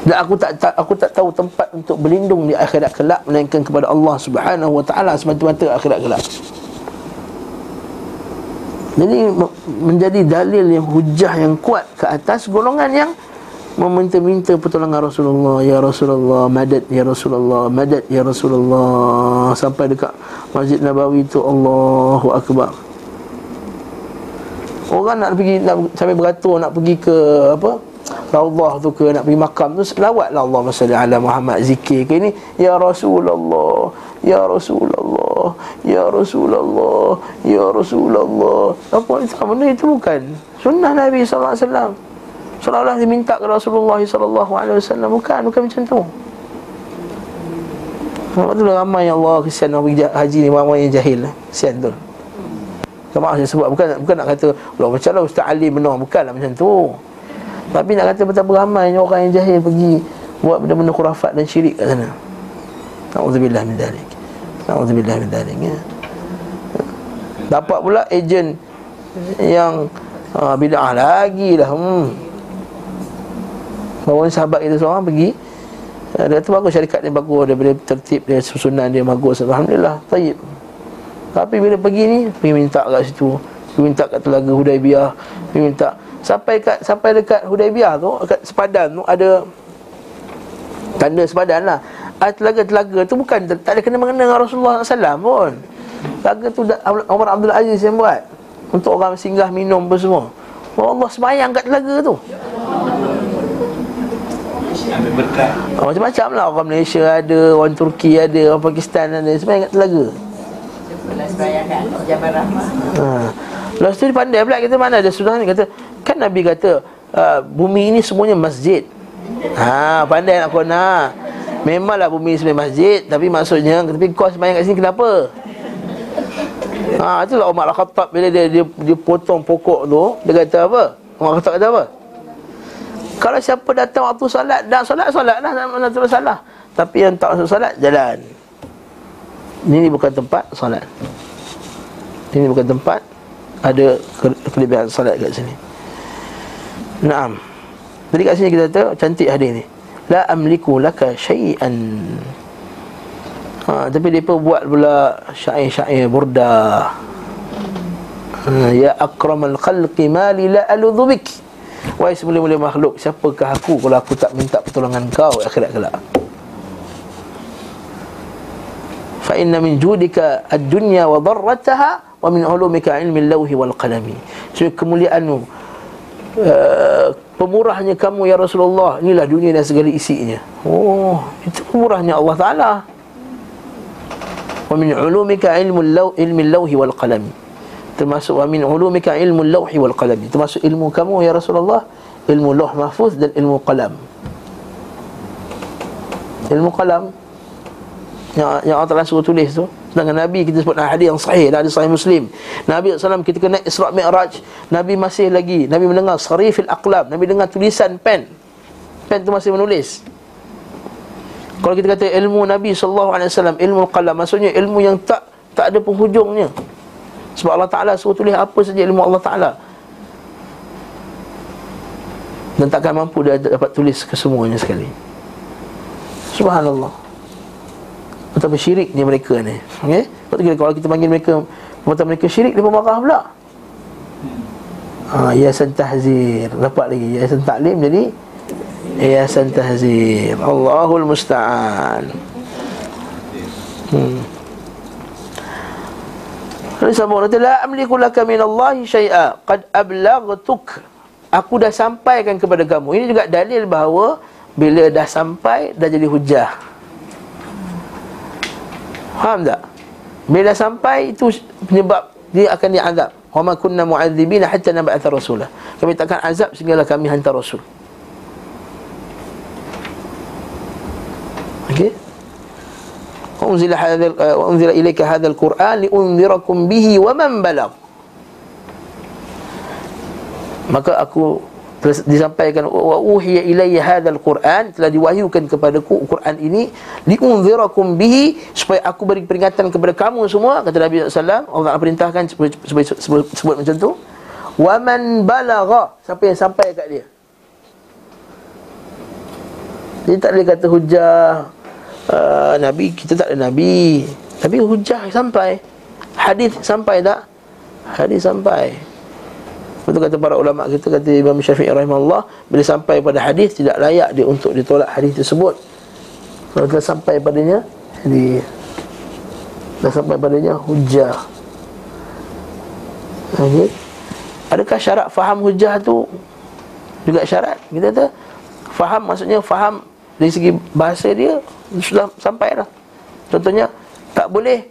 Dan aku tak, tak aku tak tahu tempat untuk berlindung di akhirat kelak melainkan kepada Allah Subhanahu wa taala semata-mata akhirat kelak. Jadi menjadi dalil yang hujah yang kuat ke atas golongan yang meminta-minta pertolongan Rasulullah. Ya Rasulullah madad ya Rasulullah madad ya Rasulullah. Sampai dekat Masjid Nabawi itu Allahu akbar. Orang nak pergi nak sampai beratur nak pergi ke apa? Raudhah tu ke nak pergi makam tu selawatlah Allah salli ala Muhammad zikir ke ini. Ya Rasulullah ya Rasulullah ya Rasulullah ya Rasulullah. Apa itu benda itu bukan? Sunnah Nabi wasallam. Seolah-olah diminta ke Rasulullah wasallam. Bukan bukan macam tu. Sebab tu ramai yang Allah kesian pergi haji ni Ramai yang jahil. Kesian tu Maaf saya sebut bukan bukan nak kata Allah macam lah Ustaz Ali benar bukanlah macam tu. Tapi nak kata betapa ramai orang yang jahil pergi buat benda-benda khurafat dan syirik kat sana. Na'udzubillah min Na'udzubillah min dhalik ya. Dapat pula ejen Yang uh, Bida'ah lagi lah hmm. Bawa sahabat kita seorang pergi uh, Dia kata bagus syarikat dia bagus boleh tertib dia susunan dia bagus Alhamdulillah Tayyip Tapi bila pergi ni Pergi minta kat situ Pergi minta kat telaga Hudaibiyah Pergi minta Sampai kat sampai dekat Hudaibiyah tu Dekat sepadan tu ada Tanda sepadan lah ah, Telaga-telaga tu bukan Tak ada kena-mengena dengan Rasulullah SAW pun. Telaga tu Umar Abdul Aziz yang buat. Untuk orang singgah minum pun semua. Oh, Allah semayang kat telaga tu. Oh, macam-macam lah. Orang Malaysia ada Orang Turki ada Orang Pakistan ada. Semayang kat telaga. Sebelah sebayang kat Jabal Rahmah. Ha. Lepas tu dia pandai pula. Kata mana ada sudah ni? Kata Kan Nabi kata uh, Bumi ini semuanya masjid. Ha, pandai nak kona. Memanglah bumi sebagai masjid, tapi maksudnya tapi kau sembahyang kat sini kenapa? Ha, itulah Umar Al-Khattab bila dia, dia dia potong pokok tu, dia kata apa? Umar Al-Khattab kata apa? Kalau siapa datang waktu solat, dah solat solat lah, tak ada masalah. Tapi yang tak masuk solat, jalan. Ini bukan tempat solat. Ini bukan tempat ada kelebihan solat kat sini. Naam. Jadi kat sini kita kata cantik hadis ni. La amliku laka syai'an. Ha, tapi depa buat pula syair-syair burda. Ha, ya akramal khalqi ma li la aludhu bik. Wahai semulia-mulia makhluk, siapakah aku kalau aku tak minta pertolongan kau akhirat kelak? Fa inna min judika ad-dunya wa darrataha wa min ulumika ilmi al-lawhi wal qalami. So kemuliaanmu uh, Pemurahnya kamu ya Rasulullah. Inilah dunia dan segala isinya. Oh Itu pemurahnya Allah Ta'ala. Wa min ulumika ilmu law, ilmi lawhi wal qalami. Termasuk wa min ulumika ilmu lawhi wal qalami. Termasuk ilmu kamu ya Rasulullah Ilmu lawh mahfuz dan ilmu qalam. Ilmu qalam Yang, yang Allah Ta'ala suruh tulis tu. Sedangkan Nabi kita sebut hadis yang sahih Hadis sahih Muslim. Nabi SAW kita kena Isra' Mi'raj Nabi masih lagi Nabi mendengar sarifil aqlam Nabi dengar tulisan pen. Pen tu masih menulis. Kalau kita kata ilmu Nabi SAW Ilmu qalam Maksudnya ilmu yang tak Tak ada penghujungnya. Sebab Allah Ta'ala suruh tulis apa saja ilmu Allah Ta'ala. Dan takkan mampu dia dapat tulis kesemuanya sekali. Subhanallah Betapa syiriknya mereka ni. Okay? Lepas kalau kita panggil mereka Betapa mereka syirik, dia marah pula. Ha, Yayasan Tahzir. Dapat lagi. Yayasan Taklim jadi Yayasan Tahzir. Allahul Musta'an. Hmm. Sambung Nanti La amliku laka minallahi syai'a. Qad ablagtuk. Aku dah sampaikan kepada kamu. Ini juga dalil bahawa Bila dah sampai Dah jadi hujah Faham tak? Bila sampai itu penyebab dia akan diazab. Wa ma kunna mu'adzibina hatta nab'atha rasulah. Kami takkan azab sehinggalah kami hantar rasul. Okey? Unzila hadzal wa unzila ilayka hadzal Qur'an li unzirakum bihi wa man balagh. Maka aku disampaikan wa uhiya ilayya hadzal quran telah diwahyukan kepadaku Quran ini liunzirakum bihi supaya aku beri peringatan kepada kamu semua kata Nabi sallallahu Allah Taala perintahkan sebut, sebut, sebut macam tu. Wa man balagha siapa yang sampai kat dia? Dia tak boleh kata hujah uh, Nabi kita tak ada Nabi. Tapi hujah sampai. Hadis sampai tak? Hadis sampai Betul kata para ulama kita kata Imam Syafi'i rahimahullah bila sampai pada hadis tidak layak dia untuk ditolak hadis tersebut. Kalau dah sampai padanya jadi dah sampai padanya hujah. Okey. Adakah syarat faham hujah tu juga syarat? Kita kata faham maksudnya faham dari segi bahasa dia sudah sampai dah. Contohnya tak boleh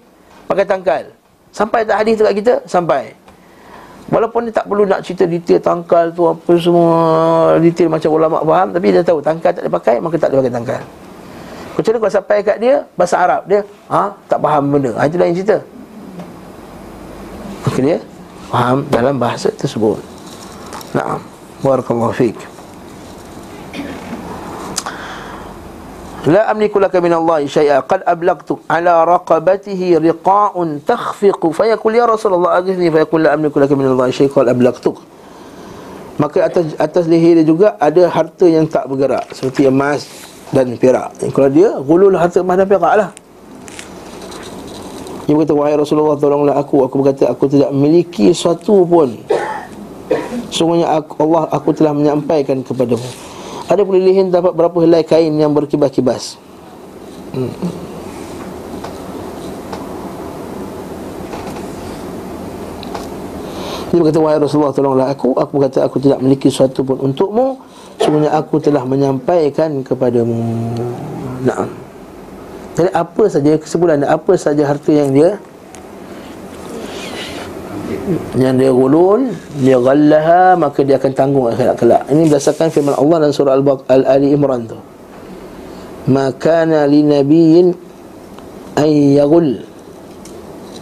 pakai tangkal. Sampai tak hadis tu kat kita? Sampai. Walaupun dia tak perlu nak cerita detail tangkal tu apa semua detail macam ulama faham tapi dia tahu tangkal tak dipakai maka tak dipakai tangkal. Kecuali kalau sampai kat dia bahasa Arab dia ha tak faham benda. Ha itulah yang cerita. Maka dia faham dalam bahasa tersebut. Naam. Barakallahu fiik. La amliku laka min Allah syai'a. Qad ablagtu ala raqabatihi riqa'un takhfiqu. Fayaqul ya Rasulullah aghithni fayaqul la amliku laka min Allah syai'a. Qad ablagtu. Maka atas atas leher dia juga ada harta yang tak bergerak seperti emas dan perak. Kalau dia gulul harta emas dan perak lah. Dia berkata wahai Rasulullah tolonglah aku. Aku berkata aku tidak memiliki sesuatu pun. Sungguhnya aku, Allah aku telah menyampaikan kepadamu Ada perilihan dapat berapa helai kain yang berkibas-kibas. Hmm. Dia berkata wahai Rasulullah tolonglah aku. Aku berkata aku tidak memiliki sesuatu pun untukmu. Sungguhnya aku telah menyampaikan kepadamu. Naam. Jadi apa saja kesimpulan apa saja harta yang dia yang dia gulul dia ghallaha maka dia akan tanggung akhirat kelak. Ini berdasarkan firman Allah dalam surah Al-Ali Imran tu. Maka li nabiyyin ay yaghul.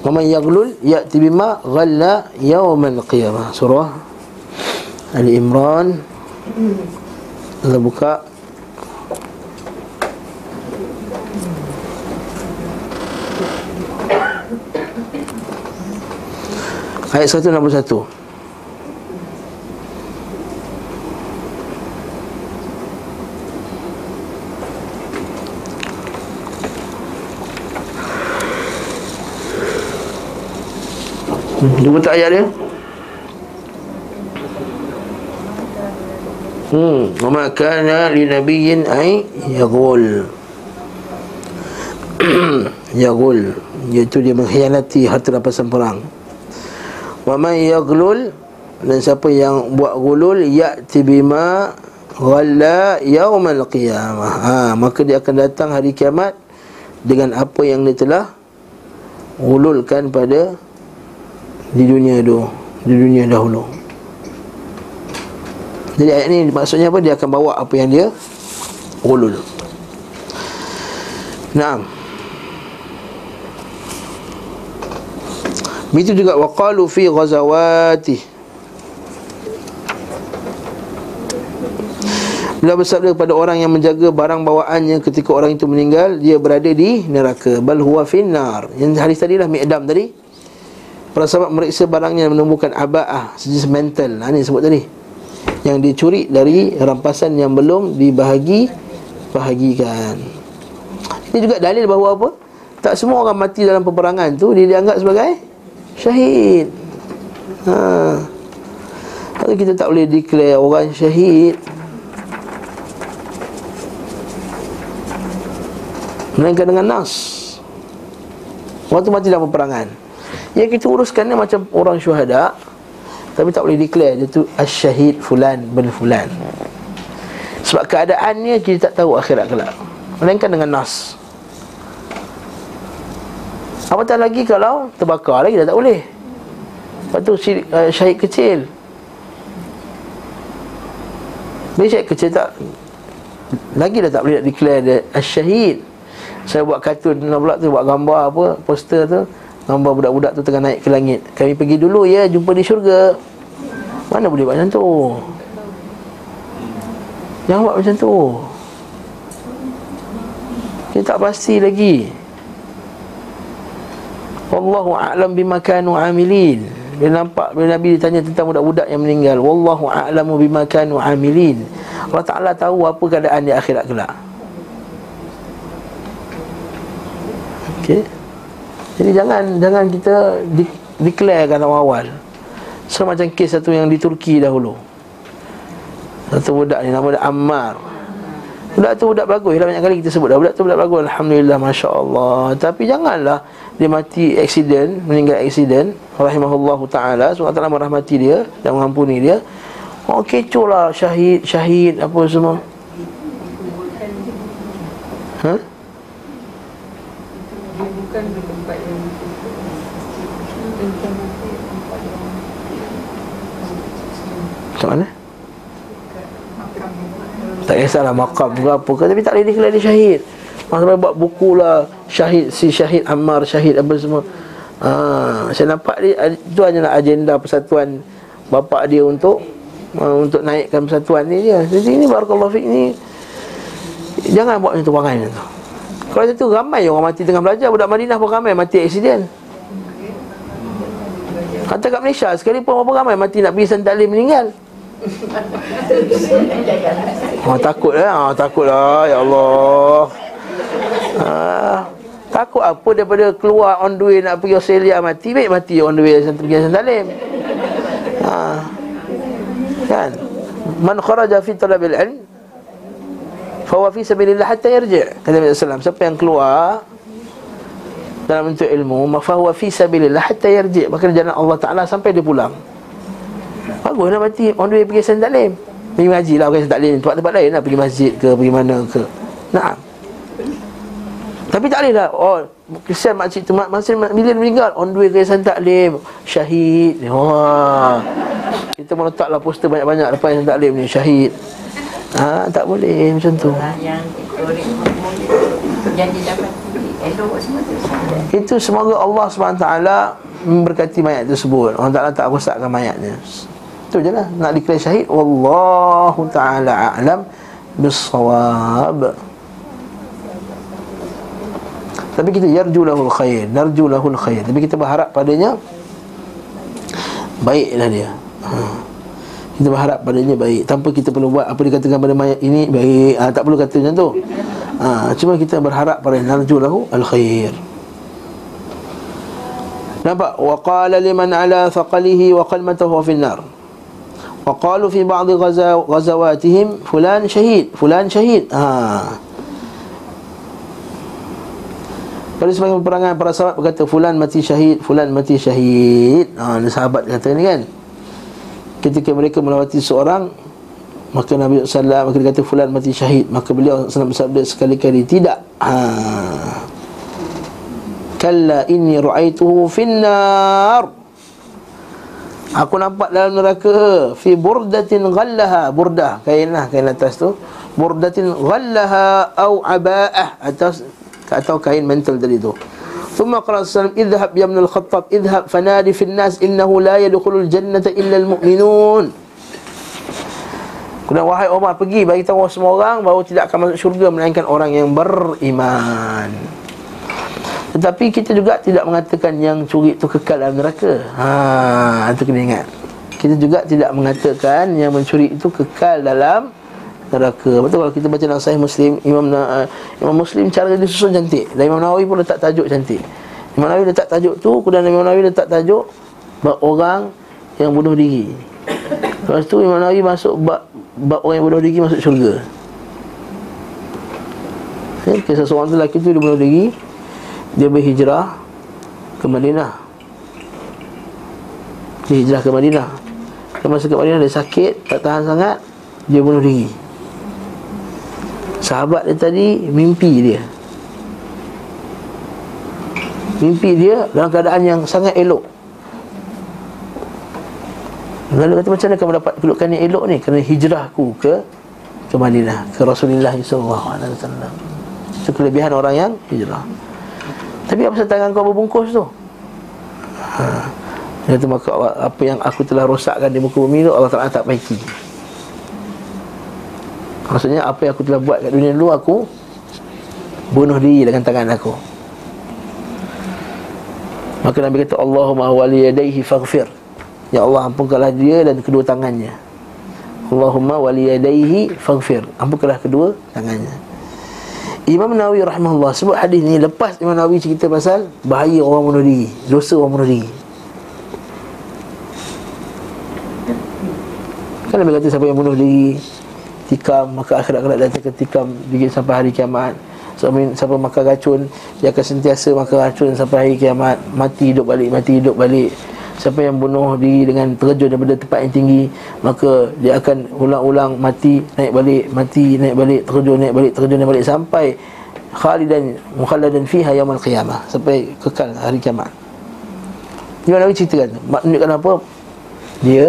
Wa man yaghlul ya'ti bima ghalla yawm al-qiyamah surah Ali Imran. Kita buka Ayat 161 Hmm, Dua tak ayat dia Hmm, wa kana li nabiyyin ay yaghul. yaghul, iaitu dia mengkhianati harta rampasan perang. Wa man yaghlul dan siapa yang buat gulul ya'ti bima ghalla yaumal qiyamah. Ha, maka dia akan datang hari kiamat dengan apa yang dia telah gululkan pada di dunia itu, di dunia dahulu. Jadi ayat ini maksudnya apa? Dia akan bawa apa yang dia gulul. Naam. Begitu juga waqalu fi ghazawati. Bila bersabda kepada orang yang menjaga barang bawaannya ketika orang itu meninggal Dia berada di neraka. Bal huwa finnar. Yang hadis tadi lah mi'dam tadi. Para sahabat meriksa barangnya menumbuhkan aba'ah Sejenis mental ha, Ini sebut tadi. Yang dicuri dari rampasan yang belum dibahagi Bahagikan. Ini juga dalil bahawa apa? Tak semua orang mati dalam peperangan tu Dia dianggap sebagai Syahid. Ha. Kalau kita tak boleh declare orang syahid Melainkan dengan nas. Orang tu mati dalam peperangan. Yang kita uruskan ni macam orang syuhada Tapi tak boleh declare Dia tu asyahid fulan bin fulan. Sebab keadaannya kita tak tahu akhirat kelak. Melainkan dengan nas Apatah lagi kalau terbakar lagi dah tak boleh. Lepas tu uh, syahid kecil. Bila syahid kecil tak Lagi dah tak boleh nak declare syahid Saya buat kartun pula tu Buat gambar apa Poster tu. Gambar budak-budak tu tengah naik ke langit. Kami pergi dulu ya Jumpa di syurga. Mana boleh buat macam tu? Jangan buat macam tu. Kita tak pasti lagi Wallahu a'lam bima kanu amilin. Dia nampak bila Nabi ditanya tentang budak-budak yang meninggal. Wallahu a'lamu bima kanu amilin. Allah Taala tahu apa keadaan di akhirat kelak. Okey. Jadi jangan jangan kita di, declarekan awal-awal. So macam kes satu yang di Turki dahulu. Satu budak ni nama dia Ammar. Budak tu budak bagus Dah banyak kali kita sebut dah Budak tu budak bagus Alhamdulillah Masya Allah Tapi janganlah Dia mati accident Meninggal accident Rahimahullahu ta'ala Sebab Allah merahmati dia Dan mengampuni dia Oh kecoh lah Syahid Syahid Apa semua Ha? Bukan Macam mana? Tak kisahlah makam ke apa ke Tapi tak boleh dia syahid Masa buat buku lah Syahid si syahid Ammar Syahid apa semua. Ha, Saya nampak dia Itu hanyalah agenda persatuan Bapak dia untuk uh, Untuk naikkan persatuan ni je Jadi ini Barakallahu Fik ni Jangan buat macam tu perangai macam tu. Kalau macam tu ramai orang mati tengah belajar. Budak Madinah pun ramai mati aksiden Kata kat Malaysia Sekalipun berapa ramai mati nak pergi santalim meninggal. Oh takut lah oh, Takut lah Ya Allah ah, Takut apa daripada keluar on the way Nak pergi Australia mati Baik mati on the way Pergi santalim ah. Kan? Man kharaja fi talabil ilm Fawa fi sabilillah hatta yarji' Kata Nabi SAW Siapa yang keluar Dalam bentuk ilmu Fahuwa fi sabilillah hatta yarji' Maka jalan Allah Ta'ala sampai dia pulang. Baguslah mati On the way pergi Saint Taklim Pergi masjid lah Pergi Saint Taklim Tempat-tempat lain lah Pergi masjid ke Pergi mana ke. Nah Tapi tak boleh lah. Oh Kesian makcik tu Masih bila meninggal. On the way ke Saint Taklim. Syahid. Wah. Kita meletaklah poster banyak-banyak Lepas Saint Taklim ni. Syahid. Ha, tak boleh macam tu. Yang. Itu semoga Allah SWT memberkati mayat tersebut. Allah Taala tak rosakkan mayatnya. Itu je lah. Nak dikira syahid. Wallahu ta'ala a'lam Bissawab Tapi kita yarju lahul khair Narju lahul khair Tapi kita berharap padanya Baiklah dia ha. Kita berharap padanya baik Tanpa kita perlu buat Apa dikatakan pada mayat ini Baik ha, Tak perlu kata macam tu ha, Cuma kita berharap pada Narju lahu al khair Nampak? Wa qala liman ala thaqalihi wa qalmatahu fi nar Waqalu fi ba'di ghazawatihim fulan syahid, fulan syahid. Ha. Pada sebagian peperangan para sahabat berkata fulan mati syahid, fulan mati syahid. Ha, ni sahabat kata ni kan. Ketika mereka melawati seorang maka Nabi sallallahu maka dia kata fulan mati syahid, maka beliau sallallahu bersabda sekali-kali tidak. Ha. Kalla inni ra'aituhu finnar. Aku nampak dalam neraka fi burdatin ghallaha burdah kain lah kain atas tu burdatin ghallaha au abaah atas atau kain mantel tadi tu ثم قال صلى الله عليه وسلم اذهب يا ابن الخطاب اذهب فنادي في الناس انه لا يدخل الجنه الا المؤمنون Kemudian wahai Umar pergi bagi tahu semua orang bahawa tidak akan masuk syurga melainkan orang yang beriman. Tetapi kita juga tidak mengatakan yang curi itu kekal dalam neraka Ha, itu kena ingat Kita juga tidak mengatakan yang mencuri itu kekal dalam neraka. Betul kalau kita baca dalam sahih Muslim Imam uh, Imam Muslim cara dia susun cantik. Dan Imam Nawawi pun letak tajuk cantik. Imam Nawawi letak tajuk tu Kemudian Imam Nawawi letak tajuk orang yang bunuh diri. Lepas tu Imam Nawawi masuk bab, orang yang bunuh diri masuk syurga. Okay, kisah seorang tu lelaki tu dia bunuh diri dia berhijrah ke Madinah. Dia hijrah ke Madinah. Dia masa ke Madinah dia sakit tak tahan sangat dia bunuh diri sahabat dia tadi mimpi dia. Mimpi dia dalam keadaan yang sangat elok. Lalu kata macam mana kamu dapat kedudukan yang elok ni? Kerana hijrahku ke ke Madinah Ke Rasulullah SAW Itu kelebihan orang yang hijrah. Tapi apa tangan kau berbungkus tu? Ha. Dia kata maka apa yang aku telah rosakkan di muka bumi tu Allah Ta'ala tak baiki Maksudnya apa yang aku telah buat kat dunia dulu aku Bunuh diri dengan tangan aku. Maka Nabi kata Allahumma waliyadaihi faghfir. Ya Allah ampunkanlah dia dan kedua tangannya. Allahumma waliyadaihi faghfir. Ampunkanlah kedua tangannya. Imam Nawawi rahimahullah sebut hadis ni lepas Imam Nawawi cerita pasal bahaya orang bunuh diri, dosa orang bunuh diri. Kan Nabi kata siapa yang bunuh diri tikam maka akhirat kelak datang ke tikam diri sampai hari kiamat. Siapa, siapa makan racun dia akan sentiasa makan racun sampai hari kiamat, mati hidup balik, mati hidup balik. Siapa yang bunuh diri dengan terjun daripada tempat yang tinggi Maka dia akan ulang-ulang mati Naik balik, mati, naik balik, terjun, naik balik, terjun, naik balik Sampai khalidan, mukhalladan fiha yaman qiyamah Sampai kekal hari kiamat Dia Nabi ceritakan Menunjukkan apa? Dia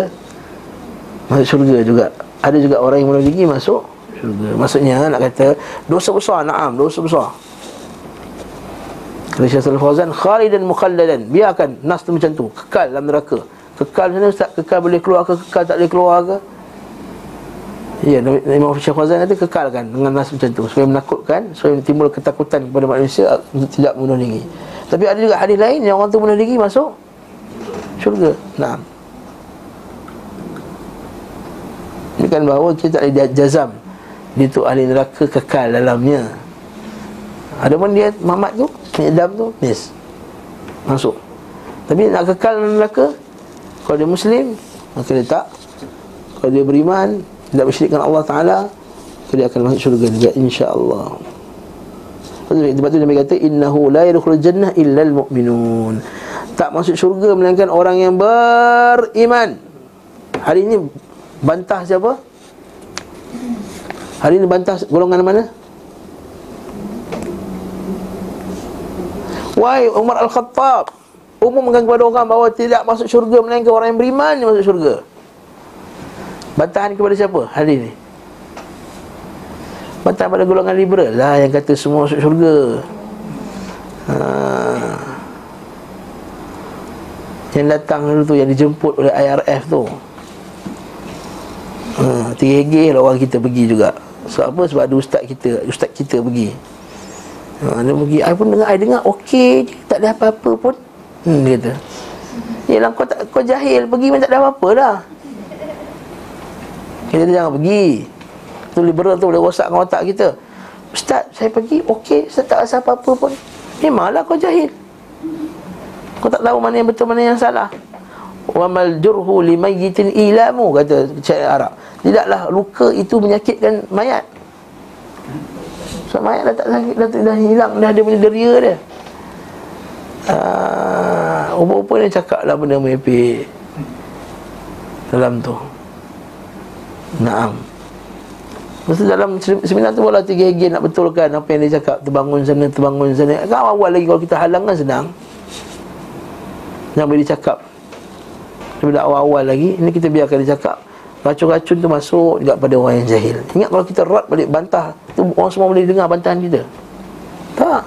masuk syurga juga Ada juga orang yang diri masuk syurga Maksudnya nak kata Dosa besar, naam, dosa besar Kata Syekh Salih Fawzan Khalidan mukhalladan Biarkan nas tu macam tu Kekal dalam neraka Kekal macam mana Ustaz? Kekal boleh keluar ke Kekal tak boleh keluar ke Ya, Imam Syekh Khazan kata kekalkan dengan nas macam tu supaya menakutkan, supaya timbul ketakutan kepada manusia untuk tidak diri. Tapi ada juga hadis lain yang orang tu diri masuk syurga. Naam. Ini kan bahawa kita tak ada jazam. Dia tu ahli neraka kekal dalamnya. Ada pun dia Muhammad tu Ni'dam tu Nis Masuk. Tapi nak kekal dalam neraka Kalau dia Muslim Maka dia tak. Kalau dia beriman Tidak bersyirikkan Allah Ta'ala dia akan masuk syurga juga InsyaAllah. Sebab tu Nabi kata Innahu la yadukhul jannah illa al-mu'minun. Tak masuk syurga Melainkan orang yang beriman. Hari ini Bantah siapa? Hari ini bantah golongan mana? Wahai Umar Al-Khattab Umumkan kepada orang bahawa tidak masuk syurga Melainkan orang yang beriman yang masuk syurga Bantahan kepada siapa hari ini? Bantahan pada golongan liberal lah Yang kata semua masuk syurga ha. Yang datang dulu tu Yang dijemput oleh IRF tu ha, Tergigih lah orang kita pergi juga. Sebab apa? Sebab ada ustaz kita Ustaz kita pergi. Ha, Dia pergi, I pun dengar, I dengar. Okey je Tak ada apa-apa pun. Hmm, Dia kata. Yelah kau, tak, kau jahil Pergi pun tak ada apa-apa dah Kita jangan pergi. Tu liberal tu boleh rosak dengan otak kita. Ustaz, saya pergi. Okey Saya tak rasa apa-apa pun. Memanglah kau jahil. Kau tak tahu mana yang betul, mana yang salah wa mal jurhu limayyitin ilamu kata syair Arab. Tidaklah luka itu menyakitkan mayat. So mayat dah tak sakit dah, dah hilang dah dia punya deria dia. Ah uh, dia cakap lah benda merepek. Dalam tu. Naam. Masa dalam seminar tu Walau tiga higi nak betulkan Apa yang dia cakap. Terbangun sana Terbangun sana. Kan awal lagi Kalau kita halang kan senang. Yang boleh cakap daripada awal-awal lagi Ini kita biarkan dia cakap. Racun-racun tu masuk juga pada orang yang jahil. Ingat kalau kita rat balik bantah tu Orang semua boleh dengar bantahan kita? Tak.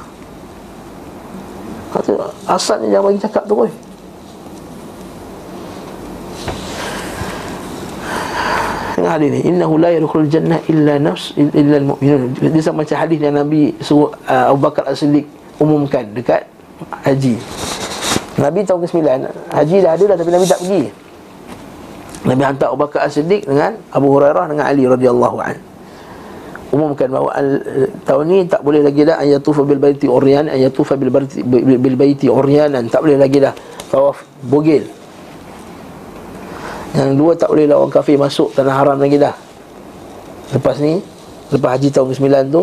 Kata, Asalnya jangan bagi cakap tu Tengah hadis ni Innahu la yadukhul jannah illa nafs illa al-mu'minun. Dia sama macam hadis yang Nabi suruh uh, Abu Bakar As-Siddiq umumkan dekat haji Nabi tahun ke-9 Haji dah ada dah tapi Nabi tak pergi Nabi hantar Abu Bakar As-Siddiq dengan Abu Hurairah dengan Ali radhiyallahu an. Umumkan bahawa al, tahun ni tak boleh lagi dah ayatufa bil baiti uryan ayatufa bil baiti bil baiti uryanan tak boleh lagi dah tawaf bogil. Yang dua tak boleh lah orang kafir masuk tanah haram lagi dah. Lepas ni lepas haji tahun ke-9 tu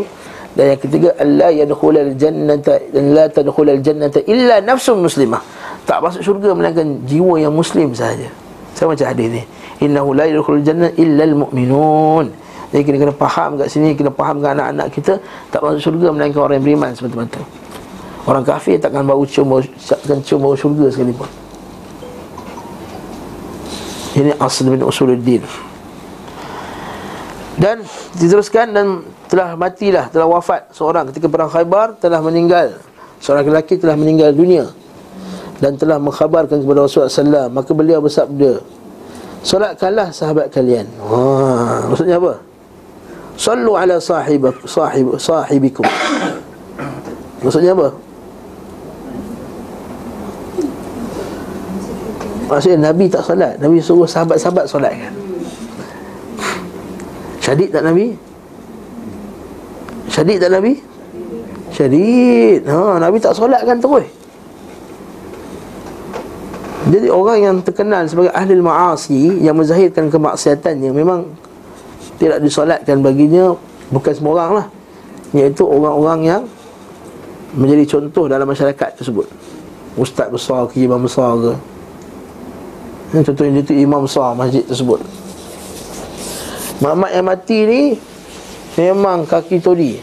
dan yang ketiga alla yadkhulul jannata la tadkhulul jannata illa nafsun muslimah tak masuk syurga melainkan jiwa yang muslim sahaja. Sama macam hadis ni. Innahu la yadkhulul jannah illa almu'minun jadi kena kena faham kat sini kena faham dengan anak-anak kita tak masuk syurga melainkan orang yang beriman semata-mata. Orang kafir takkan bau cium bau takkan cium bau syurga sekalipun. Ini asal min usuluddin. Dan diteruskan dan telah matilah telah wafat seorang ketika perang Khaybar telah meninggal. Seorang lelaki telah meninggal dunia dan telah mengkhabarkan kepada Rasulullah SAW maka beliau bersabda solatkanlah sahabat kalian. Ha maksudnya apa? Sallu ala sahib sahib sahibikum. Maksudnya apa? Maksudnya nabi tak solat. Nabi suruh sahabat-sahabat solatkan syadid tak nabi? Syadid tak nabi? Syadid ha nabi tak solatkan terus jadi orang yang terkenal sebagai ahli ma'asi Yang menzahirkan kemaksiatannya Memang tidak disolatkan baginya Bukan semua orang lah. Iaitu orang-orang yang Menjadi contoh dalam masyarakat tersebut. Ustaz besar ke imam besar ke. Contohnya dia tu imam besar masjid tersebut. Mamat yang mati ni Memang kaki todi.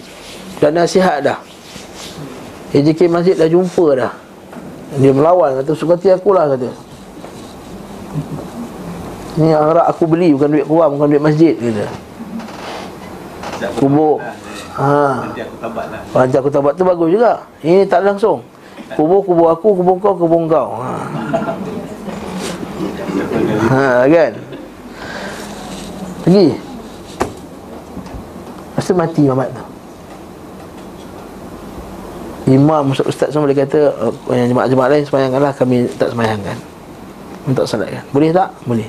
Dan nasihat dah. AJK masjid dah jumpa dah dia melawan kata suka hati aku lah kata. Ni harap aku beli bukan duit keluar bukan duit masjid kata. Kubur. Ha. Nanti aku tabat lah. Nanti aku tabat. Tu bagus juga. Ini tak langsung. Kubur kubur aku, kubur kau, kubur kau. Ha, ha kan? Pergi. Mesti mati Muhammad tu Imam ustaz, ustaz semua dia kata oh, Yang jemaah-jemaah lain semayangkanlah Kami tak semayangkan. Untuk salatkan. Boleh tak? Boleh.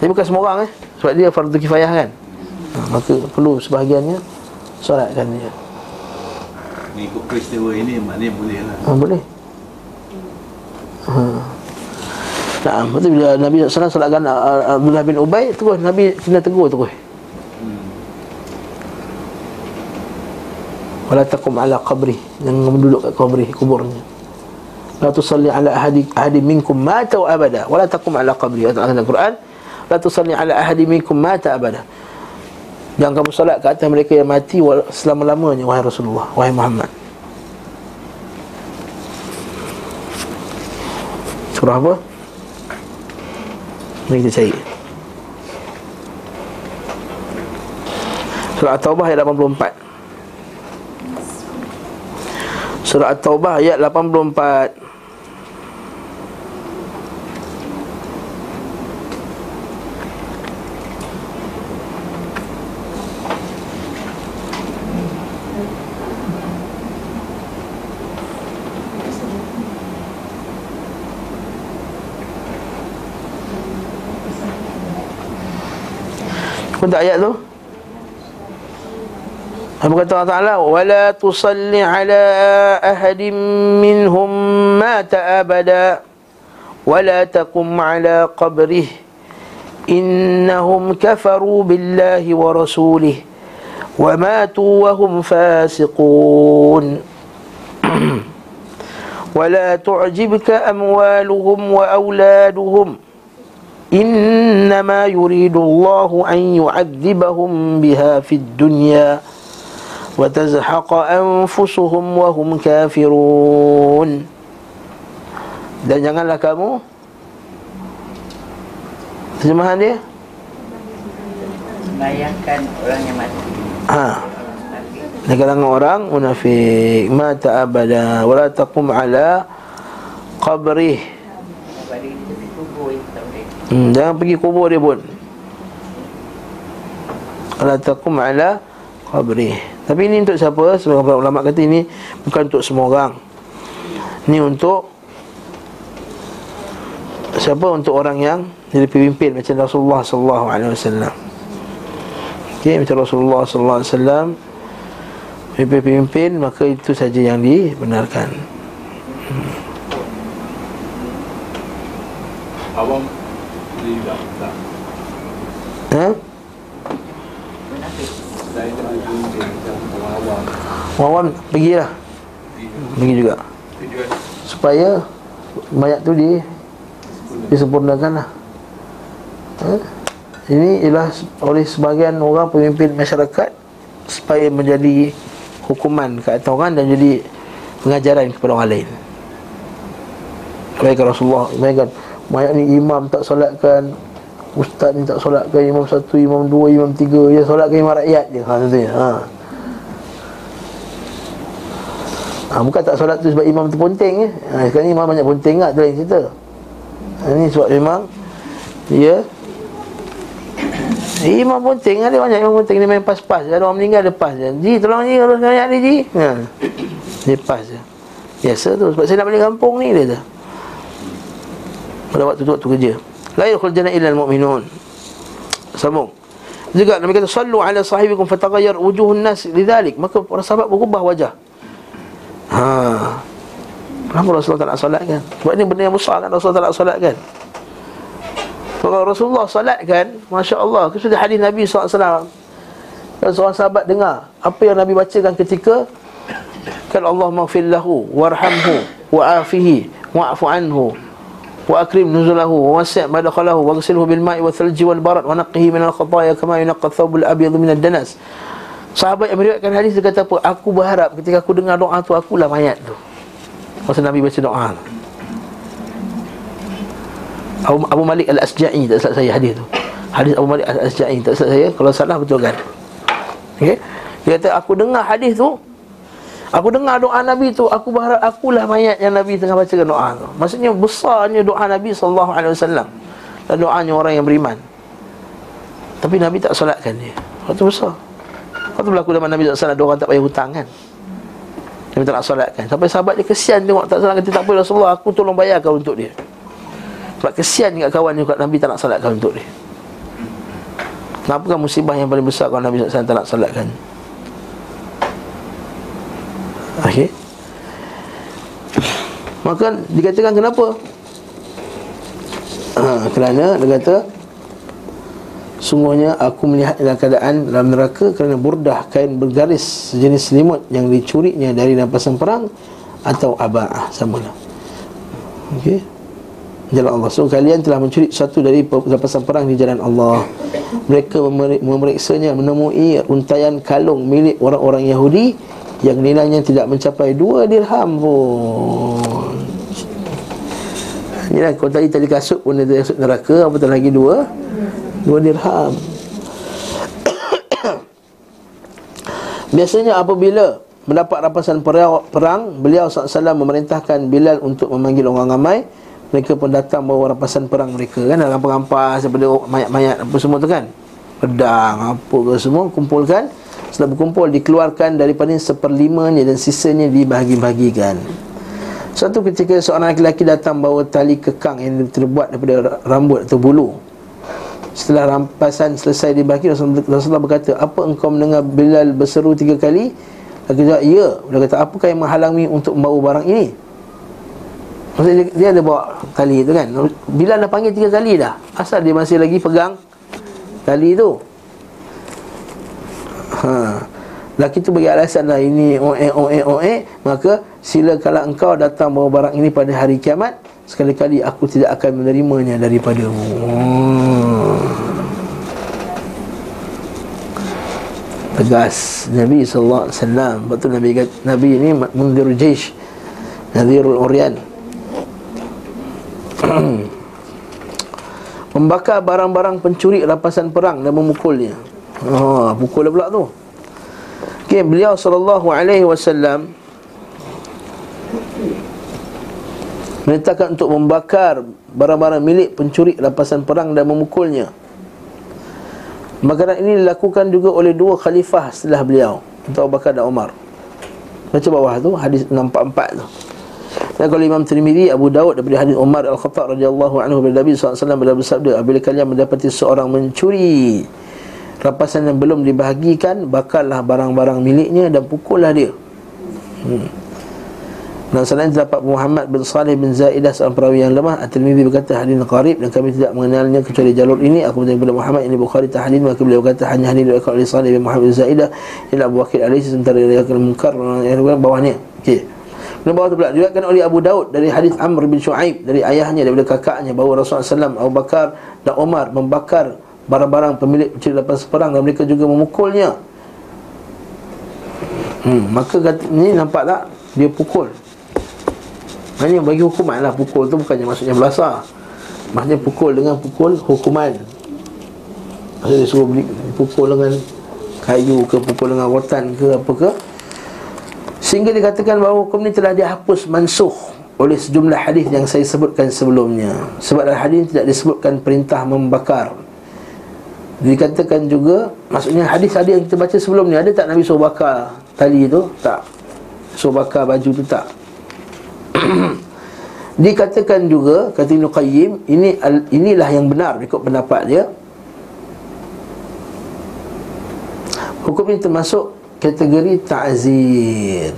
Tapi bukan semua orang eh. Sebab dia fardu kifayah kan? Ha, Maka perlu sebahagiannya Salatkan dia. Ni ikut peristiwa ini maknanya boleh lah ha, Boleh. Ha. Nah, betul bila Nabi SAW salatkan uh, Abdullah bin Ubay Terus Nabi kena tegur terus Wala taqum ala qabri Jangan duduk kat qabri kuburnya. La tusalli ala ahadi, ahadi minkum mata wa abada. Wala taqum ala qabri Ayat Al-Quran La tusalli ala ahadi minkum mata abada. Jangan kamu salat ke atas mereka yang mati Selama-lamanya Wahai Rasulullah Wahai Muhammad. Surah apa? Mari kita cari. Surah At-Taubah ayat 84 Surah At-Taubah ayat 84 Kau tak ayat tu? Apa kata Allah Ta'ala? وَلَا تُصَلِّ عَلَىٰ أَهَدٍ مِّنْهُمْ مَا تَأَبَدَىٰ وَلَا تَقُمْ عَلَىٰ قَبْرِهِ إِنَّهُمْ كَفَرُوا بِاللَّهِ وَرَسُولِهِ وَمَاتُوا وَهُمْ فَاسِقُونَ وَلَا تُعْجِبْكَ أَمْوَالُهُمْ وَأَوْلَادُهُمْ إِنَّمَا يُرِيدُ اللَّهُ أَنْ يُعَذِّبَهُمْ بِهَا فِي الدُّنْيَا وتزحق أنفسهم وهم كافرون dan janganlah kamu terjemahan dia Bayangkan orang yang mati ha di kalangan orang munafik mata abada wala taqum ala qabrih Pada dia tepi kubur yang tak boleh hmm, jangan pergi kubur dia pun wala taqum ala qabrih tapi ini untuk siapa? Sebagai ulama kata ini bukan untuk semua orang. Ini untuk siapa? Untuk orang yang jadi pemimpin macam Rasulullah sallallahu alaihi wasallam. Okey macam Rasulullah sallallahu alaihi wasallam pemimpin maka itu saja yang dibenarkan. Awam boleh juga tak ha Munafik Saya tak ada dia macam orang awam Wawan pergilah pergi juga supaya mayat tu di disempurnakan lah ha? ini ialah oleh sebahagian orang pemimpin masyarakat supaya menjadi hukuman ke atas orang dan jadi pengajaran kepada orang lain Kebaikan Rasulullah Kebaikan Mayat ni imam tak solatkan Ustaz ni tak solatkan Imam satu, imam dua, imam tiga Dia solatkan imam rakyat je ha, Contohnya ha. Ha. Bukan tak solat tu sebab imam tu ponteng eh. ha, Sekarang ni imam banyak ponteng tak Tu lain cerita. Ha, Ini sebab memang Dia Imam ponteng ada banyak imam ponteng Dia main pas-pas. Ada orang meninggal dia pas je. Ji tolong Ji Urus ayat ni Ji. Ha. Dia pas je. Biasa tu Sebab saya nak balik kampung ni dia tu. Pada waktu tu waktu kerja. La yadkhul jannah illa almu'minun. Sambung. Juga Nabi kata sallu ala sahibikum fataghayyar wujuhun nas lidzalik maka para sahabat berubah wajah Ha. Kenapa Rasulullah tak nak solat kan? Sebab ini benda yang besar kan Rasulullah tak nak solat kan? Kalau Rasulullah solat kan, Masya Allah, kita hadis Nabi SAW. Dan seorang sahabat dengar, apa yang Nabi bacakan ketika, kan Allah maafil lahu, warhamhu, wa'afihi, wa'afu anhu, wa akrim nuzulahu wa wasi' madakhalahu wa ghsilhu bil ma'i wa thalji wal barad wa naqqihi min al khataaya kama yunqqa thawb al abyad min ad-danas Sahabat yang meriwayatkan hadis dia kata apa? Aku berharap ketika aku dengar doa tu akulah mayat tu. Masa Nabi baca doa. Abu, Abu Malik Al-Asja'i tak salah saya hadis tu. Hadis Abu Malik Al-Asja'i tak salah saya. Kalau salah betulkan. Okey. Dia kata aku dengar hadis tu Aku dengar doa Nabi tu Aku berharap akulah mayat yang Nabi tengah bacakan doa tu Maksudnya besarnya doa Nabi SAW Dan doanya orang yang beriman Tapi Nabi tak solatkan dia Waktu besar Waktu berlaku zaman Nabi SAW Ada orang tak payah hutang kan? Nabi tak nak solatkan Sampai sahabat dia kesian tengok Tak salah kata tak apa Rasulullah Aku tolong bayarkan untuk dia. Sebab kesian kat kawan dia Nabi tak nak solatkan untuk dia. Kenapa kan musibah yang paling besar Kalau Nabi SAW tak nak solatkan? Okey. Maka dikatakan kenapa? Ha, Kerana dia kata Sungguhnya aku melihat dalam keadaan dalam neraka kerana burdah kain bergaris sejenis selimut yang dicurinya dari rampasan perang atau aba'ah sama lah. Okey. Jalan Allah. So kalian telah mencuri satu dari rampasan perang di jalan Allah. Mereka memeriksanya menemui untayan kalung milik orang-orang Yahudi yang nilainya tidak mencapai dua dirham pun. Inilah kalau tadi tadi kasut pun dia kasut neraka apatah lagi dua Dua dirham. Biasanya apabila mendapat rampasan perang Beliau SAW memerintahkan Bilal untuk memanggil orang ramai. Mereka pun datang bawa rampasan perang mereka kan? Dalam rampas daripada mayat-mayat apa semua tu kan? Pedang apa ke semua kumpulkan. Setelah berkumpul dikeluarkan daripada seperlimanya dan sisanya dibahagi-bahagikan Suatu ketika seorang lelaki datang bawa tali kekang yang terbuat daripada rambut atau bulu Setelah rampasan selesai dibagi Rasulullah berkata Apa engkau mendengar Bilal berseru tiga kali? Dia kata ya. Dia kata apakah yang menghalangi untuk membawa barang ini? Maksudnya dia, ada bawa tali itu kan? Bilal dah panggil tiga kali dah. Asal dia masih lagi pegang Tali itu Ha. Laki tu bagi alasan lah ini oe oe oe. Maka sila kalau engkau datang bawa barang ini pada hari kiamat sekali-kali aku tidak akan menerimanya daripadamu. Hmm. Tegas Nabi sallallahu alaihi wasallam. Betul Nabi Nabi ini mundir jaish. Nadhirul Uryan Membakar barang-barang pencuri rampasan perang dan memukulnya. Oh, pukul pula tu. Okay, beliau sallallahu alaihi wasallam Merintahkan untuk membakar barang-barang milik pencuri rampasan perang dan memukulnya Makanan ini dilakukan juga oleh dua khalifah setelah beliau. Abu Bakar dan Umar. Baca bawah tu, hadis 644 tu. Dan kalau Imam Tirmidhi Abu Daud daripada hadis Umar Al-Khattab radhiyallahu anhu dari Nabi SAW beliau bersabda apabila kalian mendapati seorang mencuri rampasan yang belum dibahagikan bakarlah barang-barang miliknya dan pukullah dia. Hmm. Dan selain terdapat Muhammad bin Salih bin Zaidah seorang perawi yang lemah At-Tirmidhi berkata hadis qarib dan kami tidak mengenalnya kecuali jalur ini. Aku bertanya kepada Muhammad ini Bukhari tahdid maka beliau berkata hanya hadis diriwayatkan oleh Salih bin Muhammad bin Zaidah ila Abu Bakar alaihi sementara diriwayatkan Munkar yang bawahnya. Okey. Dan bawah tu pula diriwayatkan oleh Abu Daud dari hadis Amr bin Shu'aib dari ayahnya daripada kakaknya bahawa Rasulullah SAW Abu Bakar dan Umar membakar barang-barang pemilik pencuri lepas perang dan mereka juga memukulnya. Hmm, maka kata, ni nampak tak? Dia pukul. Ini bagi hukuman lah Pukul tu bukannya maksudnya belasah. Maksudnya pukul dengan pukul hukuman. Maksudnya dia suruh beli, pukul dengan kayu ke Pukul dengan rotan ke apa ke. Sehingga dikatakan bahawa hukum ni telah dihapus mansuh Oleh sejumlah hadis yang saya sebutkan sebelumnya. Sebab dalam hadis tidak disebutkan perintah membakar. Dikatakan juga Maksudnya hadis-hadis yang kita baca sebelum ni Ada tak Nabi suruh bakar tali tu? Tak. Suruh bakar baju tu tak Dikatakan juga Kata Ibn Qayyim ini, Inilah yang benar ikut pendapat dia. Hukum ini termasuk Kategori ta'zir.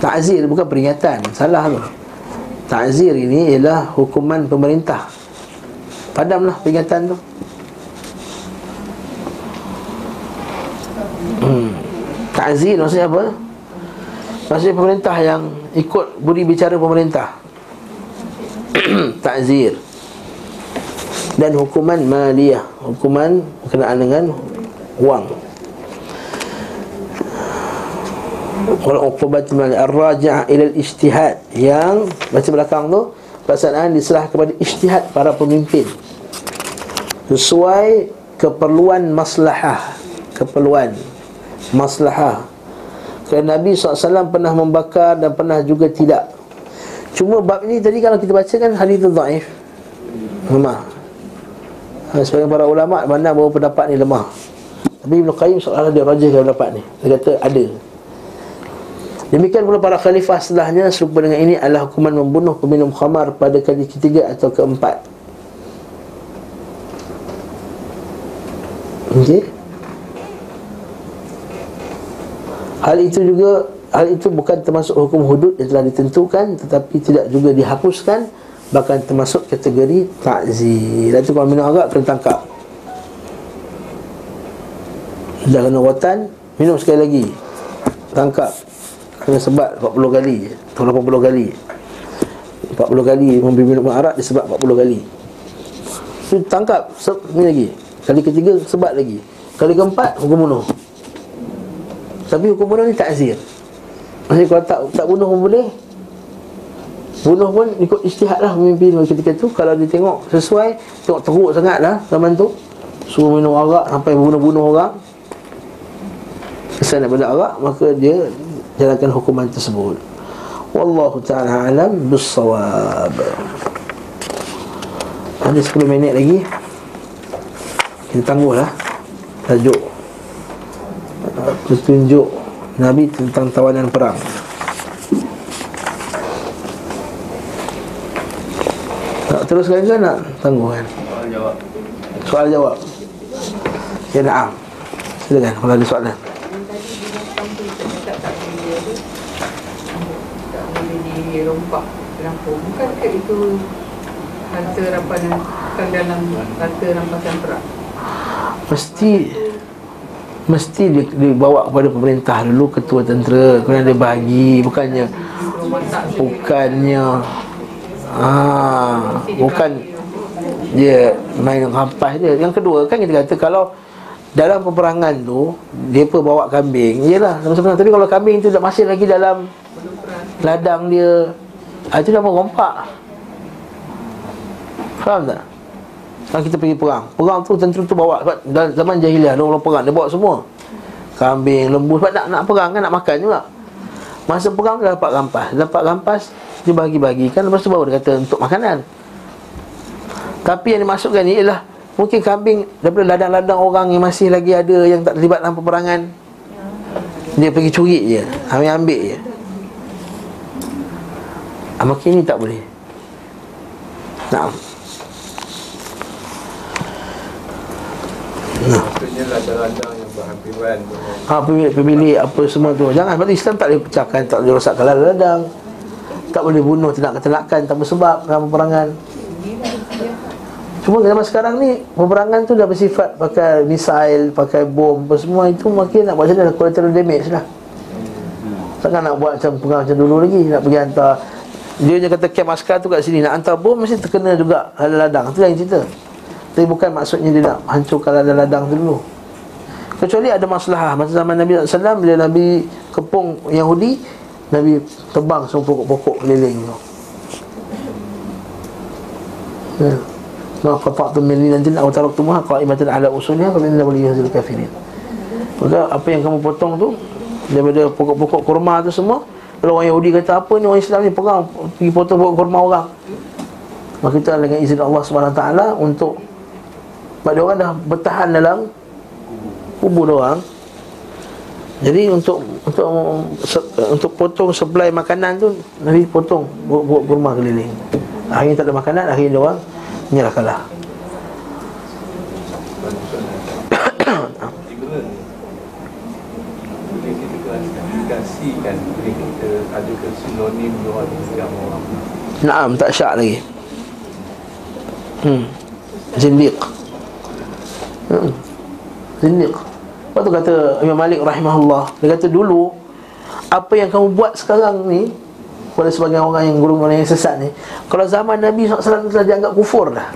Ta'zir bukan peringatan Salah tu. Ta'zir ini ialah hukuman pemerintah. Padamlah peringatan tu. Hmm. Ta'zir maksudnya apa? Maksudnya pemerintah yang ikut budi bicara pemerintah. Ta'zir. Dan hukuman maliyah. Hukuman berkenaan dengan wang. Wal uqubat maliyah Ar-raja'ah ilal ijtihad. Yang Baca belakang tu Pelaksanaan diserah kepada ijtihad para pemimpin. Sesuai keperluan maslahah. Keperluan maslahah kerana Nabi SAW pernah membakar dan pernah juga tidak. Cuma bab ini tadi kalau kita baca kan hadis itu daif Lemah. Ha, Sebagian para ulama' Mana bahawa pendapat ni lemah. Tapi Ibn Qayyim seolah dia rajahkan pendapat ni. Dia kata ada. Demikian pula para khalifah setelahnya Serupa dengan ini adalah hukuman membunuh peminum khamar Pada kali ketiga atau keempat Okey Hal itu juga Hal itu bukan termasuk hukum hudud yang telah ditentukan Tetapi tidak juga dihapuskan Bahkan termasuk kategori takzir itu kalau minum arak kena tangkap. Dah kena rotan Minum sekali lagi. Tangkap. Kena sebat 40 kali. Atau 80 kali. 40 kali minum arak dia sebat 40 kali. Itu tangkap se- Ni lagi. Kali ketiga sebat lagi. Kali keempat hukum bunuh Tapi hukum bunuh ni takzir. Maksudnya kalau tak tak bunuh pun boleh. Bunuh pun ikut istihad lah pemimpin ketika tu. Kalau dia tengok sesuai Tengok teruk sangat lah zaman tu. Suruh minum arak sampai bunuh-bunuh orang. Kesan daripada arak Maka dia jalankan hukuman tersebut. Wallahu ta'ala alam Bissawab. Ada 10 minit lagi. Kita tangguh lah. Tajuk Petunjuk Nabi tentang tawanan perang Nak teruskan ke nak tangguh kan? Soal jawab. Soal jawab Ya na'am Silakan kalau ada soalan tak tak boleh apa tak boleh dirompak rampung bukankah itu harta rampasan bukan dalam harta rampasan perang Mesti Mesti dibawa kepada pemerintah dulu Ketua tentera. Kemudian dia bagi Bukannya Bukannya ah, Bukan Dia main rampas dia. Yang kedua kan kita kata Kalau dalam peperangan tu Mereka bawa kambing Yelah sebenarnya Tapi kalau kambing tu masih lagi dalam Ladang dia ah, Itu nama rompak Faham tak? Kalau kita pergi perang. Perang tu tentera tu bawa Sebab zaman jahiliah Orang perang Dia bawa semua. Kambing, lembu Sebab nak, nak perang kan Nak makan juga. Masa perang dia dapat rampas. Dapat rampas Dia bagi-bagikan Lepas tu baru dia kata Untuk makanan. Tapi yang dimasukkan ni ialah Mungkin kambing Daripada ladang-ladang orang Yang masih lagi ada Yang tak terlibat dalam peperangan Dia pergi curi je. Ambil-ambil je. Ah, Makin ni tak boleh. Nah. Maksudnya ladang-ladang yang berhampiran Ha, pemilik, pemilik apa semua tu. Jangan, sebab Islam tak boleh pecahkan Tak boleh rosakkan ladang Tak boleh bunuh ternak-ternakan tanpa sebab dalam peperangan. Cuma zaman sekarang ni Peperangan tu dah bersifat pakai misail Pakai bom apa semua Itu makin nak buat macam mana? Collateral damage lah. Takkan nak buat macam perang macam dulu lagi Nak pergi hantar. Dia kata camp askar tu kat sini Nak hantar bom mesti terkena juga ladang-ladang Itu yang cerita Tapi bukan maksudnya dia nak hancurkan ladang-ladang tu dulu. Kecuali ada masalah. Masa zaman Nabi SAW Bila Nabi kepung Yahudi Nabi tebang semua pokok-pokok keliling tu. Ya. Ma qata'tum min linatin aw taraktumuha qa'imatan ala usulha fa inna wali yahzil kafirin. Maka apa yang kamu potong tu daripada pokok-pokok kurma tu semua kalau orang Yahudi kata apa ni orang Islam ni? Perang pergi potong pokok kurma orang. Maka kita dengan izin Allah taala untuk sebab dia orang dah bertahan dalam kubur orang. Jadi untuk untuk untuk potong supply makanan tu Nabi potong pokok kurma keliling. Akhirnya tak ada makanan, akhirnya dia orang klasifikasikan Boleh kita sinonim Luar yang orang Naam, tak syak lagi. Hmm. Zindiq. Hmm. Zindiq. Lepas tu kata Imam Malik rahimahullah, dia kata dulu apa yang kamu buat sekarang ni pada sebagian orang yang guru orang yang sesat ni, kalau zaman Nabi SAW telah dianggap kufur dah.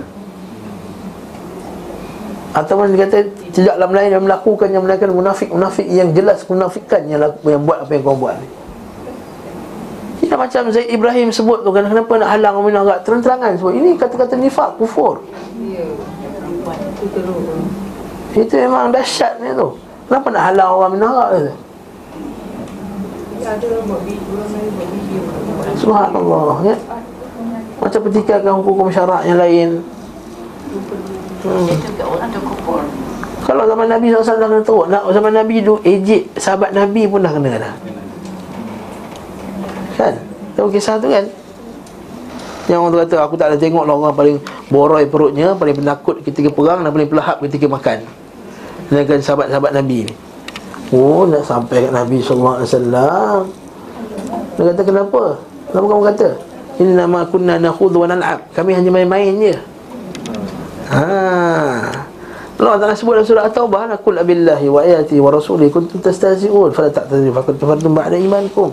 Atau dia kata tidaklah melain yang melakukan yang melakukan munafik-munafik yang jelas munafikan yang, laku, yang buat apa yang kau buat ni. Tidak macam Zaid Ibrahim sebut tu kan Kenapa nak halang minum arak Terang-terangan sebut Ini kata-kata nifak, kufur Ya Itu teruk Itu memang dahsyat ni tu Kenapa nak halang orang minum arak tu Ada orang Subhanallah ya? Macam petikankan hukum-hukum syarak yang lain Hmm. Kalau zaman Nabi SAW dah kena teruk nak Zaman Nabi tu ejek sahabat Nabi pun dah kena dah Kan? Tahu kisah tu kan? Yang orang kata aku tak ada tengok lah orang paling boroi perutnya Paling penakut ketika perang dan paling pelahap ketika makan. Dengan sahabat-sahabat Nabi ni. Oh nak sampai kat Nabi SAW Dia kata kenapa? Kenapa kamu kata? Ini nama kunna nakhudhu wa nal'ab. Kami hanya main-main je. Haa Allah Ta'ala sebut dalam surah At-Taubah Nakul abillahi wa ayati wa rasuli kuntum tastahzi'un. Fala ta'tadiru faqad kafartum ba'da imankum.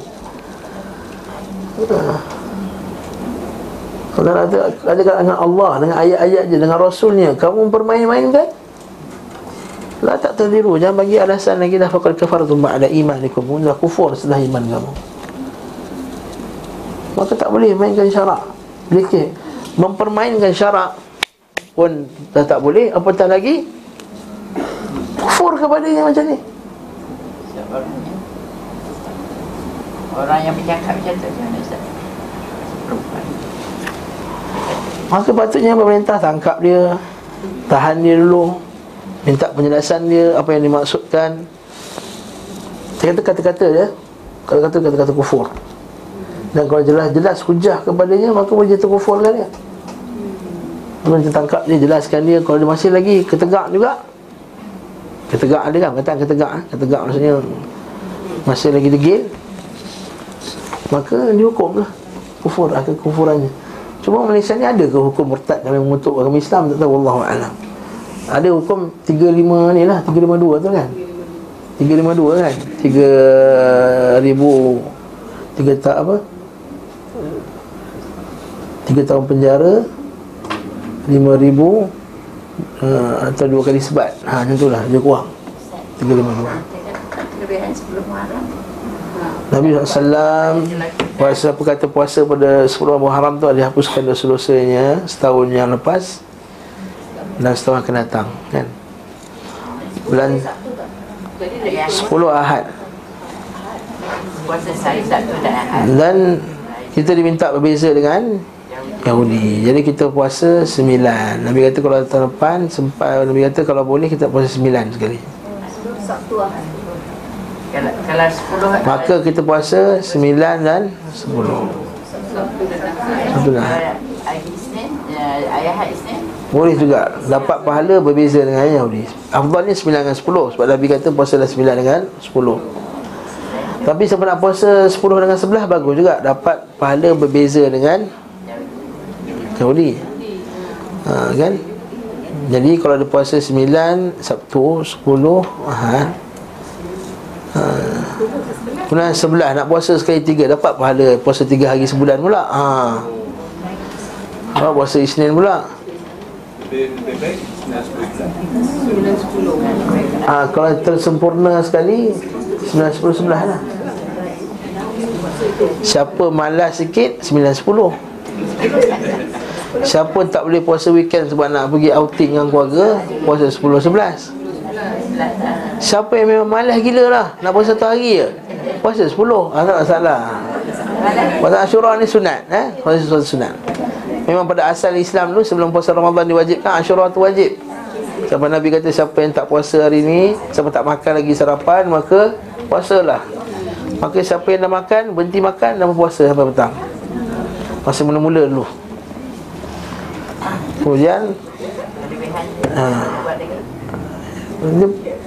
Kalau ada ada dengan Allah dengan ayat-ayat je dengan rasulnya kamu bermain-mainkan? La tak terdiru. Jangan bagi alasan lagi dah Fakal kafartum ba'da imanikum. Dah kufur setelah iman kamu. Maka tak boleh mainkan syarak. Bila Mempermainkan syarak Pun dah tak boleh. Apatah lagi? Kufur kepadanya macam ni? Orang yang bercakap macam tu Ustaz? Perempuan. Maka patutnya pemerintah tangkap dia Tahan dia dulu Minta penjelasan dia Apa yang dimaksudkan. Saya kata kata-kata je Kata-kata kata-kata kufur. Dan kalau jelas-jelas hujah kepadanya Maka boleh jatuh kufurkan dia. Kemudian kita tangkap dia Jelaskan dia Kalau dia masih lagi ketegak juga. Ketegak ada kan Kata ketegak eh? Ketegak maksudnya Masih lagi degil. Maka dihukum lah Kufur akan kufurannya Cuma Malaysia ni ada ke hukum murtad Kami mengutuk agama Islam? Tak tahu Allah Ada hukum 35 ni lah 352 tu kan? 352 kan? 3 ribu 3 tak apa? 3 tahun penjara 5 ribu uh, Atau dua kali sebat. Ha macam tu lah Dia kurang. 352 Kelebihan sebelum Muharram. Nabi SAW Puasa apa kata puasa pada 10 Muharram tu Dia hapuskan dosa-dosanya Setahun yang lepas Dan setahun akan datang kan? Bulan Jadi dia 10 Ahad. Puasa saya Sabtu dan Ahad. Dan kita diminta berbeza dengan Yahudi. Jadi kita puasa 9 Nabi kata kalau tahun depan sempat Nabi kata kalau boleh kita puasa 9 sekali Kalau kalau 10 Maka kita puasa 9 dan 10 Satu dah Hari Isnin, eh, ayah hari Isnin. Boleh juga. Dapat pahala berbeza dengan Yahudi Afdalnya 9 dengan 10 Sebab Nabi kata puasa dah 9 dengan 10 Tapi siapa nak puasa 10 dengan 11 Bagus juga. Dapat pahala berbeza dengan Yahudi ha, Kan? Jadi kalau ada puasa 9 Sabtu 10 Ahad ha. Kemudian 11 Nak puasa sekali 3 Dapat pahala Puasa 3 hari sebulan pula. Ha. Ha, puasa Isnin pula. Lebih, lebih baik 9 10 ha, Kalau tersempurna sekali 9, 10, 11 lah. Siapa malas sikit 9, 10 Siapa tak boleh puasa weekend Sebab nak pergi outing dengan keluarga Puasa 10, 11 Siapa yang memang malas gila lah. Nak puasa satu hari je. Puasa 10 ah, Tak masalah. Puasa Ashura ni sunat eh? Puasa sunat, Memang pada asal Islam tu Sebelum puasa Ramadan diwajibkan Ashura tu wajib. Sampai Nabi kata siapa yang tak puasa hari ni Siapa tak makan lagi sarapan Maka puasalah. Maka siapa yang dah makan Berhenti makan dan berpuasa sampai petang. Masa mula-mula dulu. Kemudian ha,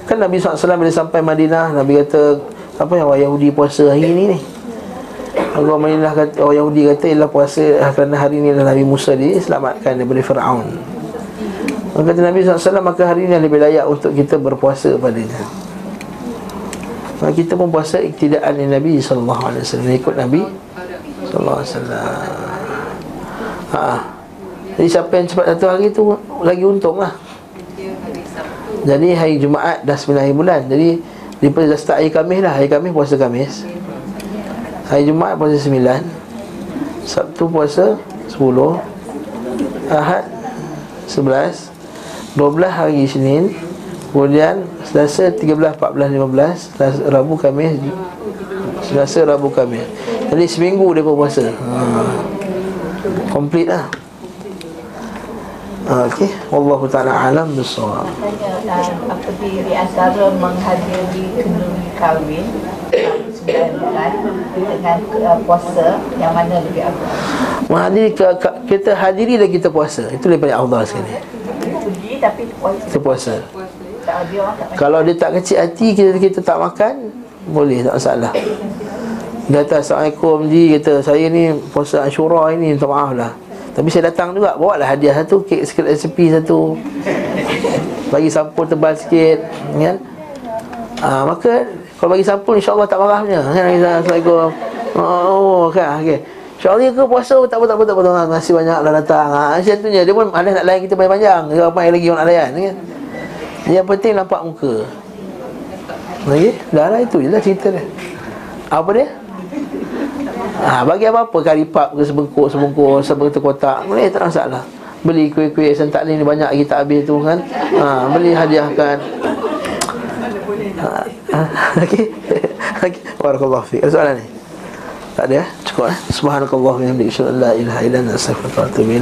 Kan Nabi SAW bila sampai Madinah Nabi kata Apa yang orang Yahudi puasa hari ni ni? Orang Madinah kata Orang Yahudi kata Ialah puasa Kerana hari ni adalah Nabi Musa diselamatkan daripada Fir'aun. Maka kata Nabi SAW Maka hari ni lebih layak untuk kita berpuasa padanya Maka kita pun puasa iktidaan Nabi SAW Ikut Nabi SAW Haa jadi siapa yang cepat satu hari tu Lagi untung lah Jadi hari Jumaat dah 9 hari bulan. Jadi Lepas dah start hari Khamis lah. Hari Khamis puasa Khamis. Hari Jumaat puasa 9 Sabtu puasa 10 Ahad 11 12 hari Isnin. Kemudian Selasa 13, 14, 15 Selasa, Rabu, Khamis. Selasa, Rabu, Khamis. Jadi seminggu dia puasa. Ha. Complete lah ha, Okey, wallahu taala alam bisawab. Katanya uh, apa di, antara menghadiri kenduri kahwin sembilan bulan dengan uh, puasa yang mana lebih afdal? Menghadiri ke, ke, kita hadiri dan kita puasa. Itu lebih banyak Allah sekali. Pergi tapi puasa. Kita puasa. Kalau dia tak kecil hati kita kita tak makan, boleh tak masalah. Dia kata Assalamualaikum Ji kata saya ni puasa Ashura ini minta maaf lah. Tapi saya datang juga bawa lah hadiah satu kek sikit resipi satu. Bagi sampul tebal sikit kan. Ah maka kalau bagi sampul insya-Allah tak marah punya kan Assalamualaikum. Oh kan? Okey. InsyaAllah ke puasa? Tak apa tak apa tak apa. Tak Nasi banyak lah datang. Ha, Macam tu Dia pun ada nak layan kita panjang-panjang. Dia apa lagi orang nak layan kan? Yang penting nampak muka. Lagi? Dah lah itu je lah cerita dia. Apa dia ha, Bagi apa-apa Kari pap ke sebengkuk Sebengkuk Sebengkuk kotak Boleh tak masalah Beli kuih-kuih Sen taklim ni banyak tak habis tu kan? Ha, Beli hadiahkan ha, ha, Okey. Okey. Barakallahu Ada soalan ni? Tak ada eh? Cukup eh? Subhanakallah wa bihamdika asyhadu an la ilaha illa anta astaghfiruka wa atubu ilaik.